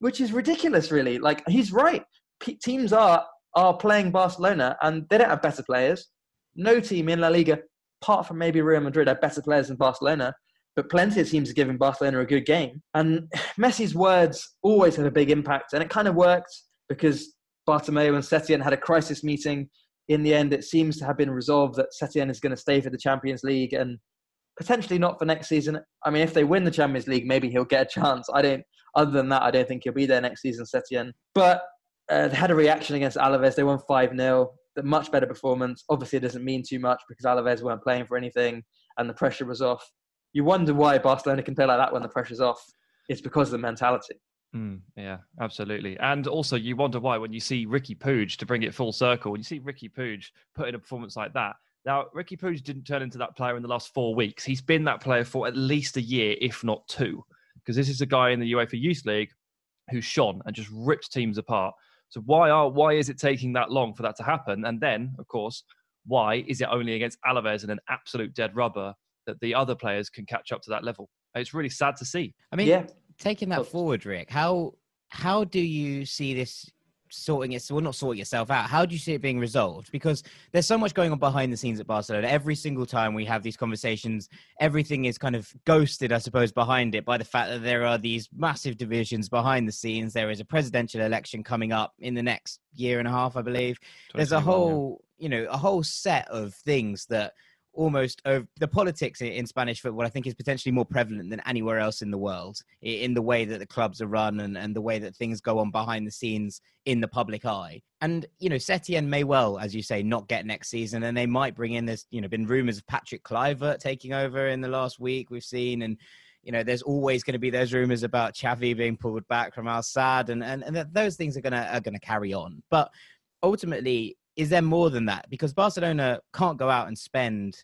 Speaker 5: which is ridiculous, really. Like he's right. P- teams are are playing Barcelona and they don't have better players no team in La Liga, apart from maybe Real Madrid, have better players than Barcelona. But plenty of teams are giving Barcelona a good game. And Messi's words always have a big impact. And it kind of worked because Bartomeu and Setien had a crisis meeting. In the end, it seems to have been resolved that Setien is going to stay for the Champions League and potentially not for next season. I mean, if they win the Champions League, maybe he'll get a chance. I don't. Other than that, I don't think he'll be there next season, Setien. But uh, they had a reaction against Alaves. They won 5 0 the much better performance. Obviously, it doesn't mean too much because Alaves weren't playing for anything and the pressure was off. You wonder why Barcelona can play like that when the pressure's off. It's because of the mentality.
Speaker 2: Mm, yeah, absolutely. And also, you wonder why when you see Riqui Puig, to bring it full circle, when you see Riqui Puig put in a performance like that. Now, Riqui Puig didn't turn into that player in the last four weeks. He's been that player for at least a year, if not two, because this is a guy in the UEFA Youth League who's shone and just ripped teams apart. So why are why is it taking that long for that to happen? And then, of course, why is it only against Alaves and an absolute dead rubber that the other players can catch up to that level? It's really sad to see.
Speaker 1: I mean, yeah. taking that forward, Rik, how how do you see this sorting it, well, not sorting yourself out. How do you see it being resolved? Because there's so much going on behind the scenes at Barcelona. Every single time we have these conversations, everything is kind of ghosted, I suppose, behind it by the fact that there are these massive divisions behind the scenes. There is a presidential election coming up in the next year and a half, I believe. There's a whole, you know, a whole set of things that almost over the politics in Spanish football, I think, is potentially more prevalent than anywhere else in the world in the way that the clubs are run and, and the way that things go on behind the scenes in the public eye. And, you know, Setien may well, as you say, not get next season. And they might bring in, this, you know, been rumors of Patrick Kluivert taking over in the last week we've seen. And, you know, there's always going to be those rumors about Xavi being pulled back from Al Sadd, and, and, and those things are going to are going to carry on. But ultimately, is there more than that? Because Barcelona can't go out and spend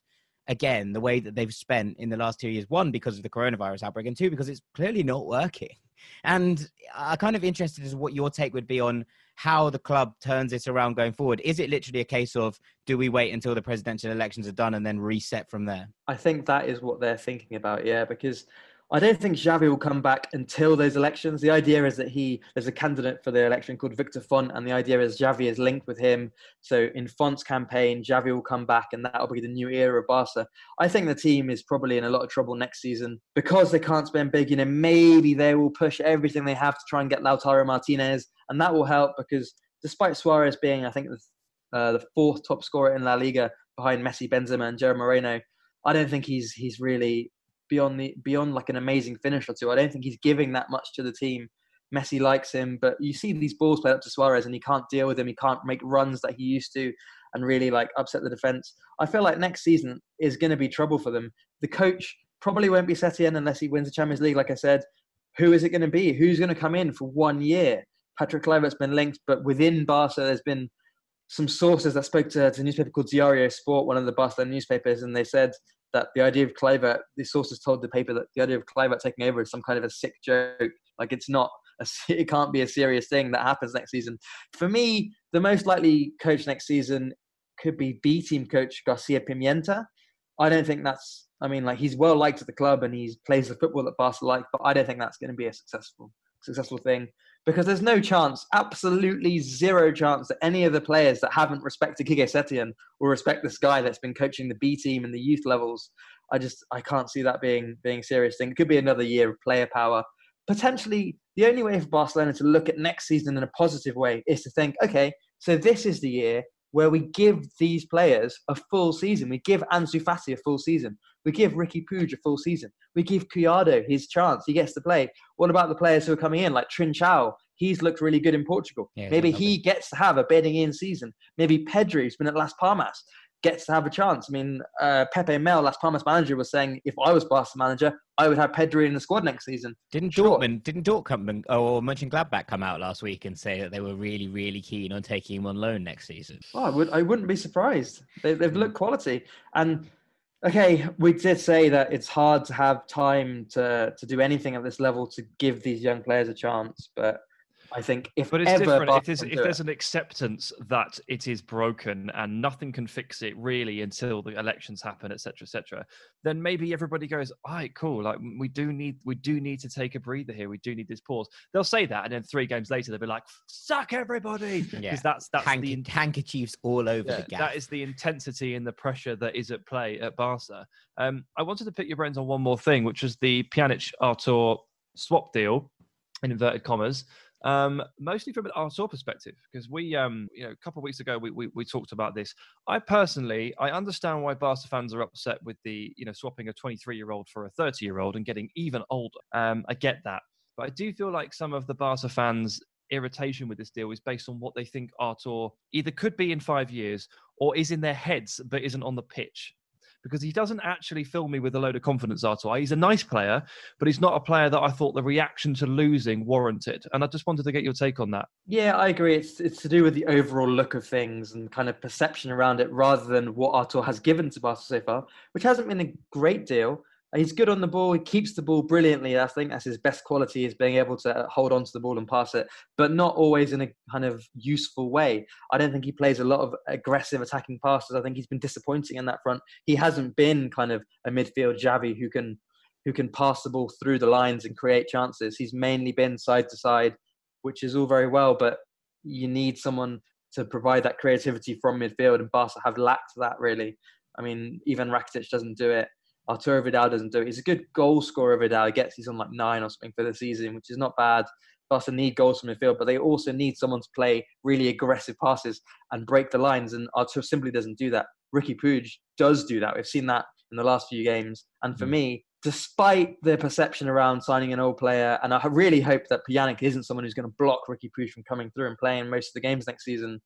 Speaker 1: again the way that they've spent in the last two years. One, because of the coronavirus outbreak, and two, because it's clearly not working. And I'm kind of interested as what your take would be on how the club turns it around going forward. Is it literally a case of do we wait until the presidential elections are done and then reset from there?
Speaker 5: I think that is what they're thinking about, yeah, because I don't think Xavi will come back until those elections. The idea is that he there's a candidate for the election called Victor Font, and the idea is Xavi is linked with him. So in Font's campaign, Xavi will come back, and that'll be the new era of Barca. I think the team is probably in a lot of trouble next season because they can't spend big. You know, maybe they will push everything they have to try and get Lautaro Martinez, and that will help because despite Suarez being, I think, the, uh, the fourth top scorer in La Liga behind Messi, Benzema, and Gerard Moreno, I don't think he's he's really beyond the beyond like an amazing finish or two. I don't think he's giving that much to the team. Messi likes him, but you see these balls played up to Suarez and he can't deal with him. He can't make runs that he used to and really like upset the defense. I feel like next season is going to be trouble for them. The coach probably won't be Setien unless he wins the Champions League. Like I said, who is it going to be? Who's going to come in for one year? Patrick Kluivert's been linked, but within Barca, there's been some sources that spoke to, to a newspaper called Diario Sport, one of the Barcelona newspapers, and they said that the idea of Kluivert, the sources told the paper that the idea of Kluivert taking over is some kind of a sick joke. Like it's not, a, it can't be a serious thing that happens next season. For me, the most likely coach next season could be B team coach Garcia Pimienta. I don't think that's. I mean, like he's well liked at the club and he plays the football that Barca like, but I don't think that's going to be a successful successful thing because there's no chance, absolutely zero chance that any of the players that haven't respected Quique Setien will respect this guy that's been coaching the B team and the youth levels. I just I can't see that being being a serious thing. It could be another year of player power. Potentially, the only way for Barcelona to look at next season in a positive way is to think, okay, so this is the year where we give these players a full season. We give Ansu Fati a full season. We give Riqui Puig a full season. We give Collado his chance. He gets to play. What about the players who are coming in, like Trincao? He's looked really good in Portugal.
Speaker 1: Yeah,
Speaker 5: Maybe he gets to have a bedding in season. Maybe Pedri, who's been at Las Palmas, gets to have a chance. I mean, uh, Pepe Mel, Las Palmas manager, was saying if I was Barca manager, I would have Pedri in the squad next season.
Speaker 1: Didn't
Speaker 5: Sure.
Speaker 1: Dortmund, didn't Dortmund or Mönchengladbach come out last week and say that they were really, really keen on taking him on loan next season?
Speaker 5: Oh, I would. I wouldn't be surprised. They, they've looked quality, and okay, we did say that it's hard to have time to to do anything at this level to give these young players a chance. But I think if
Speaker 2: But it's
Speaker 5: ever
Speaker 2: different.
Speaker 5: Barca
Speaker 2: If there's, if there's
Speaker 5: it-
Speaker 2: an acceptance that it is broken and nothing can fix it really until the elections happen, etc., etc., then maybe everybody goes, "All right, cool. Like we do need, we do need to take a breather here. We do need this pause." They'll say that, and then three games later, they'll be like, "Suck everybody," because
Speaker 1: Yeah.
Speaker 2: that's that's
Speaker 1: Hank-
Speaker 2: the in-
Speaker 1: handkerchiefs all over
Speaker 2: yeah,
Speaker 1: the gap.
Speaker 2: that is the intensity and the pressure that is at play at Barca. Um, I wanted to pick your brains on one more thing, which was the Pjanic Artur swap deal, in inverted commas. Um, mostly from an Artur perspective, because we, um, you know, a couple of weeks ago we, we we talked about this. I personally, I understand why Barca fans are upset with the, you know, swapping a 23 year old for a 30 year old and getting even older. Um, I get that, but I do feel like some of the Barca fans irritation with this deal is based on what they think Artur either could be in five years or is in their heads but isn't on the pitch. Because he doesn't actually fill me with a load of confidence, Artur. He's a nice player, but he's not a player that I thought the reaction to losing warranted. And I just wanted to get your take on that.
Speaker 5: Yeah, I agree. It's it's to do with the overall look of things and kind of perception around it, rather than what Artur has given to Barca so far, which hasn't been a great deal. He's good on the ball. He keeps the ball brilliantly. I think that's his best quality is being able to hold on to the ball and pass it, but not always in a kind of useful way. I don't think he plays a lot of aggressive attacking passes. I think he's been disappointing in that front. He hasn't been kind of a midfield Xavi who can who can pass the ball through the lines and create chances. He's mainly been side to side, which is all very well, but you need someone to provide that creativity from midfield, and Barca have lacked that really. I mean, even Rakitic doesn't do it. Arturo Vidal doesn't do it. He's a good goal scorer, Vidal. He gets he's on like nine or something for the season, which is not bad. Barca need goals from midfield, but they also need someone to play really aggressive passes and break the lines. And Arturo simply doesn't do that. Riqui Puig does do that. We've seen that in the last few games. And for
Speaker 1: Mm.
Speaker 5: me, despite the perception around signing an old player, and I really hope that Pjanic isn't someone who's going to block Riqui Puig from coming through and playing most of the games next season.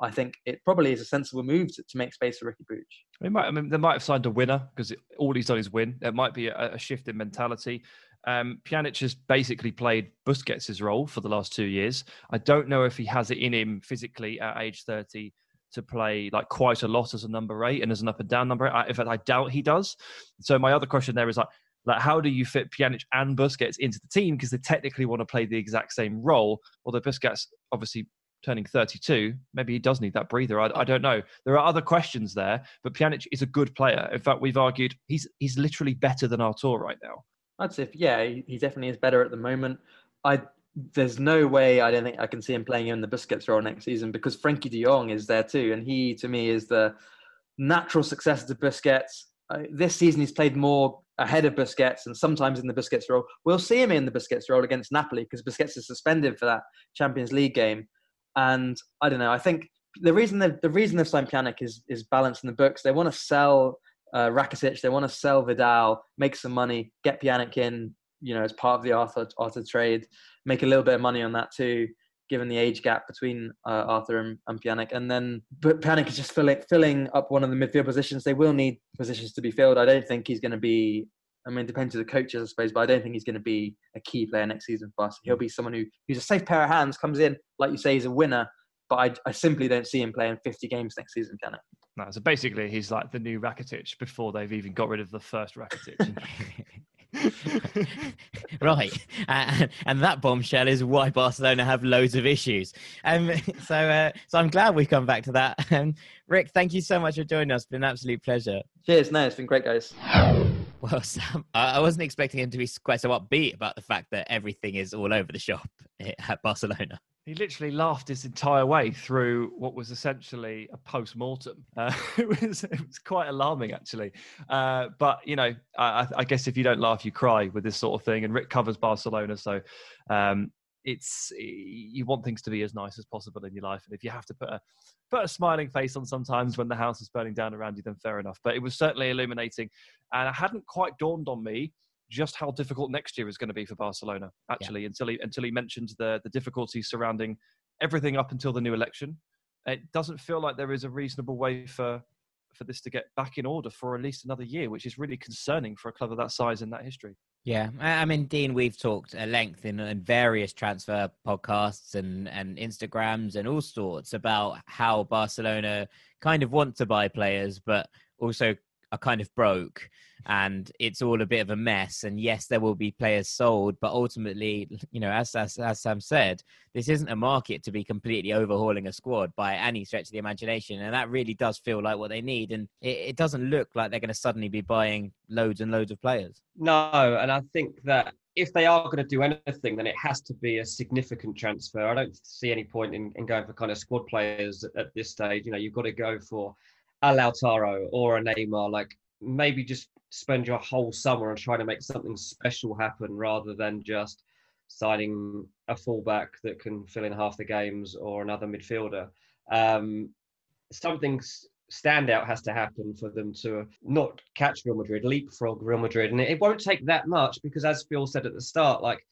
Speaker 5: I think it probably is a sensible move to, to make space for Riqui Puig.
Speaker 2: They might, I mean, they might have signed a winner because all he's done is win. There might be a, a shift in mentality. Um, Pjanic has basically played Busquets' role for the last two years. I don't know if he has it in him physically at age 30 to play like quite a lot as a number eight and as an up and down number eight. I, in fact, I doubt he does. So my other question there is like, like how do you fit Pjanic and Busquets into the team because they technically want to play the exact same role? Although Busquets obviously turning 32, maybe he does need that breather. I, I don't know. There are other questions there, but Pjanic is a good player. In fact, we've argued he's he's literally better than Artur right now.
Speaker 5: I'd say, yeah, he he definitely is better at the moment. I there's no way I don't think I can see him playing in the Busquets role next season because Frenkie De Jong is there too, and he to me is the natural successor to Busquets. Uh, this season he's played more ahead of Busquets and sometimes in the Busquets role. We'll see him in the Busquets role against Napoli because Busquets is suspended for that Champions League game. And I don't know. I think the reason they've, the reason they've signed Pjanic is is balance in the books. They want to sell uh, Rakitic. They want to sell Vidal, make some money, get Pjanic in, you know, as part of the Arthur Arthur trade, make a little bit of money on that too, given the age gap between uh, Arthur and, and Pjanic. And then, but Pjanic is just filling filling up one of the midfield positions. They will need positions to be filled. I don't think he's going to be. I mean, it depends on the coaches, I suppose, but I don't think he's going to be a key player next season for us. He'll be someone who who's a safe pair of hands, comes in, like you say, he's a winner. But I, I simply don't see him playing 50 games next season, can I?
Speaker 2: No, so basically, he's like the new Rakitic before they've even got rid of the first Rakitic.
Speaker 1: right, uh, and that bombshell is why Barcelona have loads of issues. Um, so, uh, so I'm glad we've come back to that. Um, Rik, thank you so much for joining us. It's been an absolute pleasure.
Speaker 5: Cheers. No, it's been great, guys.
Speaker 1: Well, Sam, I wasn't expecting him to be quite so upbeat about the fact that everything is all over the shop at Barcelona.
Speaker 2: He literally laughed his entire way through what was essentially a post mortem. Uh, it was it was quite alarming, actually. Uh, but you know, I, I, guess if you don't laugh, you cry with this sort of thing. And Rik covers Barcelona, so um, it's you want things to be as nice as possible in your life. And if you have to put a put a smiling face on sometimes when the house is burning down around you, then fair enough. But it was certainly illuminating, and it hadn't quite dawned on me just how difficult next year is going to be for Barcelona. Actually, yeah. until he until he mentioned the the difficulties surrounding everything up until the new election, it doesn't feel like there is a reasonable way for for this to get back in order for at least another year, which is really concerning for a club of that size in that history.
Speaker 1: Yeah, I mean, Dean, we've talked at length in, in, various transfer podcasts and, and Instagrams and all sorts about how Barcelona kind of want to buy players, but also are kind of broke and it's all a bit of a mess. And yes, there will be players sold, but ultimately, you know, as, as, as Sam said, this isn't a market to be completely overhauling a squad by any stretch of the imagination. And that really does feel like what they need. And it, it doesn't look like they're going to suddenly be buying loads and loads of players.
Speaker 3: No, and I think that if they are going to do anything, then it has to be a significant transfer. I don't see any point in, in going for kind of squad players at this stage. You know, you've got to go for a Lautaro or a Neymar. Like maybe just spend your whole summer on trying to make something special happen rather than just signing a fullback that can fill in half the games or another midfielder. Um, something standout has to happen for them to not catch Real Madrid, leapfrog Real Madrid, and it won't take that much because, as Phil said at the start, like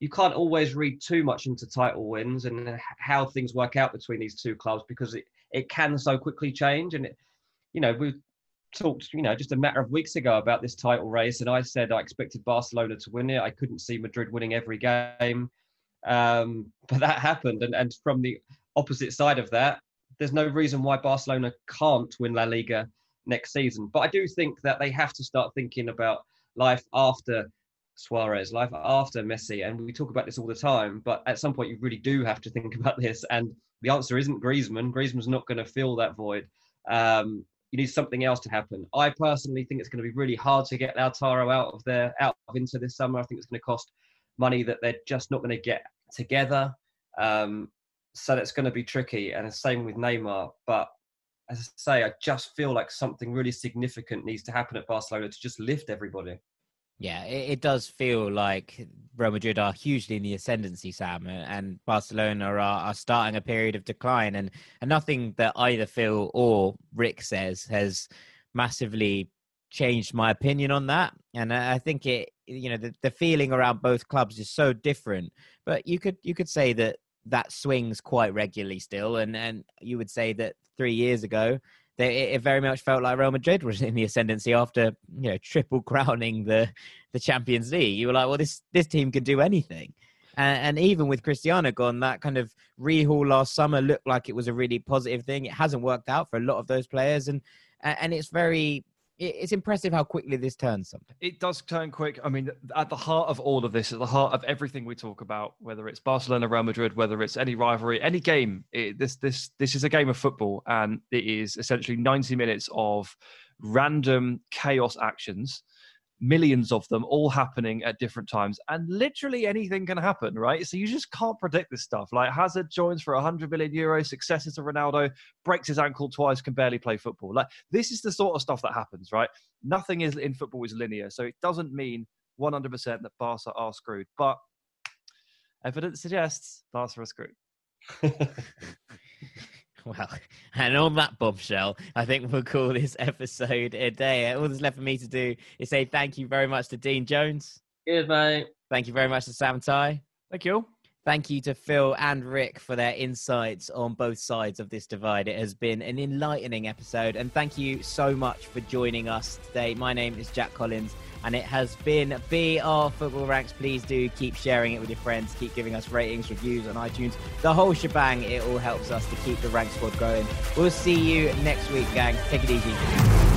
Speaker 3: you can't always read too much into title wins and how things work out between these two clubs because it, it can so quickly change and it, you know we talked, you know, just a matter of weeks ago about this title race, and I said I expected Barcelona to win it. I couldn't see Madrid winning every game, um, but that happened. And and from the opposite side of that, there's no reason why Barcelona can't win La Liga next season. But I do think that they have to start thinking about life after Suarez, life after Messi, and we talk about this all the time. But at some point, you really do have to think about this. And the answer isn't Griezmann. Griezmann's not going to fill that void. Um, you need something else to happen. I personally think it's going to be really hard to get Lautaro out of there, out of Inter this summer. I think it's going to cost money that they're just not going to get together. Um, so that's going to be tricky. And the same with Neymar. But as I say, I just feel like something really significant needs to happen at Barcelona to just lift everybody.
Speaker 1: Yeah, it, it, does feel like Real Madrid are hugely in the ascendancy, Sam, and Barcelona are, are starting a period of decline. And, and nothing that either Phil or Rik says has massively changed my opinion on that. And I think it, you know, the, the feeling around both clubs is so different. But you could you could say that that swings quite regularly still, and and you would say that three years ago they, it very much felt like Real Madrid was in the ascendancy after you know triple crowning the the Champions League. You were like, well, this this team can do anything. And, and even with Cristiano gone, that kind of rehaul last summer looked like it was a really positive thing. It hasn't worked out for a lot of those players, and and it's very it's impressive how quickly this turns something.
Speaker 2: It does turn quick. I mean, at the heart of all of this, at the heart of everything we talk about, whether it's Barcelona, Real Madrid, whether it's any rivalry, any game, it, this this this is a game of football, and it is essentially ninety minutes of random chaos actions millions of them all happening at different times and literally anything can happen right? So you just can't predict this stuff. Like hazard joins for 100 million euros successes to ronaldo breaks his ankle twice can barely play football. Like this is the sort of stuff that happens right? Nothing is in football is linear so it doesn't mean 100% that barca are screwed but evidence suggests barca are screwed
Speaker 1: Well, and on that bombshell, I think we'll call this episode a day. All that's left for me to do is say thank you very much to Dean Jones.
Speaker 3: Cheers, mate.
Speaker 1: Thank you very much to Sam Tighe.
Speaker 2: Thank you.
Speaker 1: Thank you to Phil and Rik for their insights on both sides of this divide. It has been an enlightening episode, and thank you so much for joining us today. My name is Jack Collins, and it has been BR Football Ranks. Please do keep sharing it with your friends, keep giving us ratings, reviews on iTunes, the whole shebang. It all helps us to keep the rank squad going. We'll see you next week, gang. Take it easy.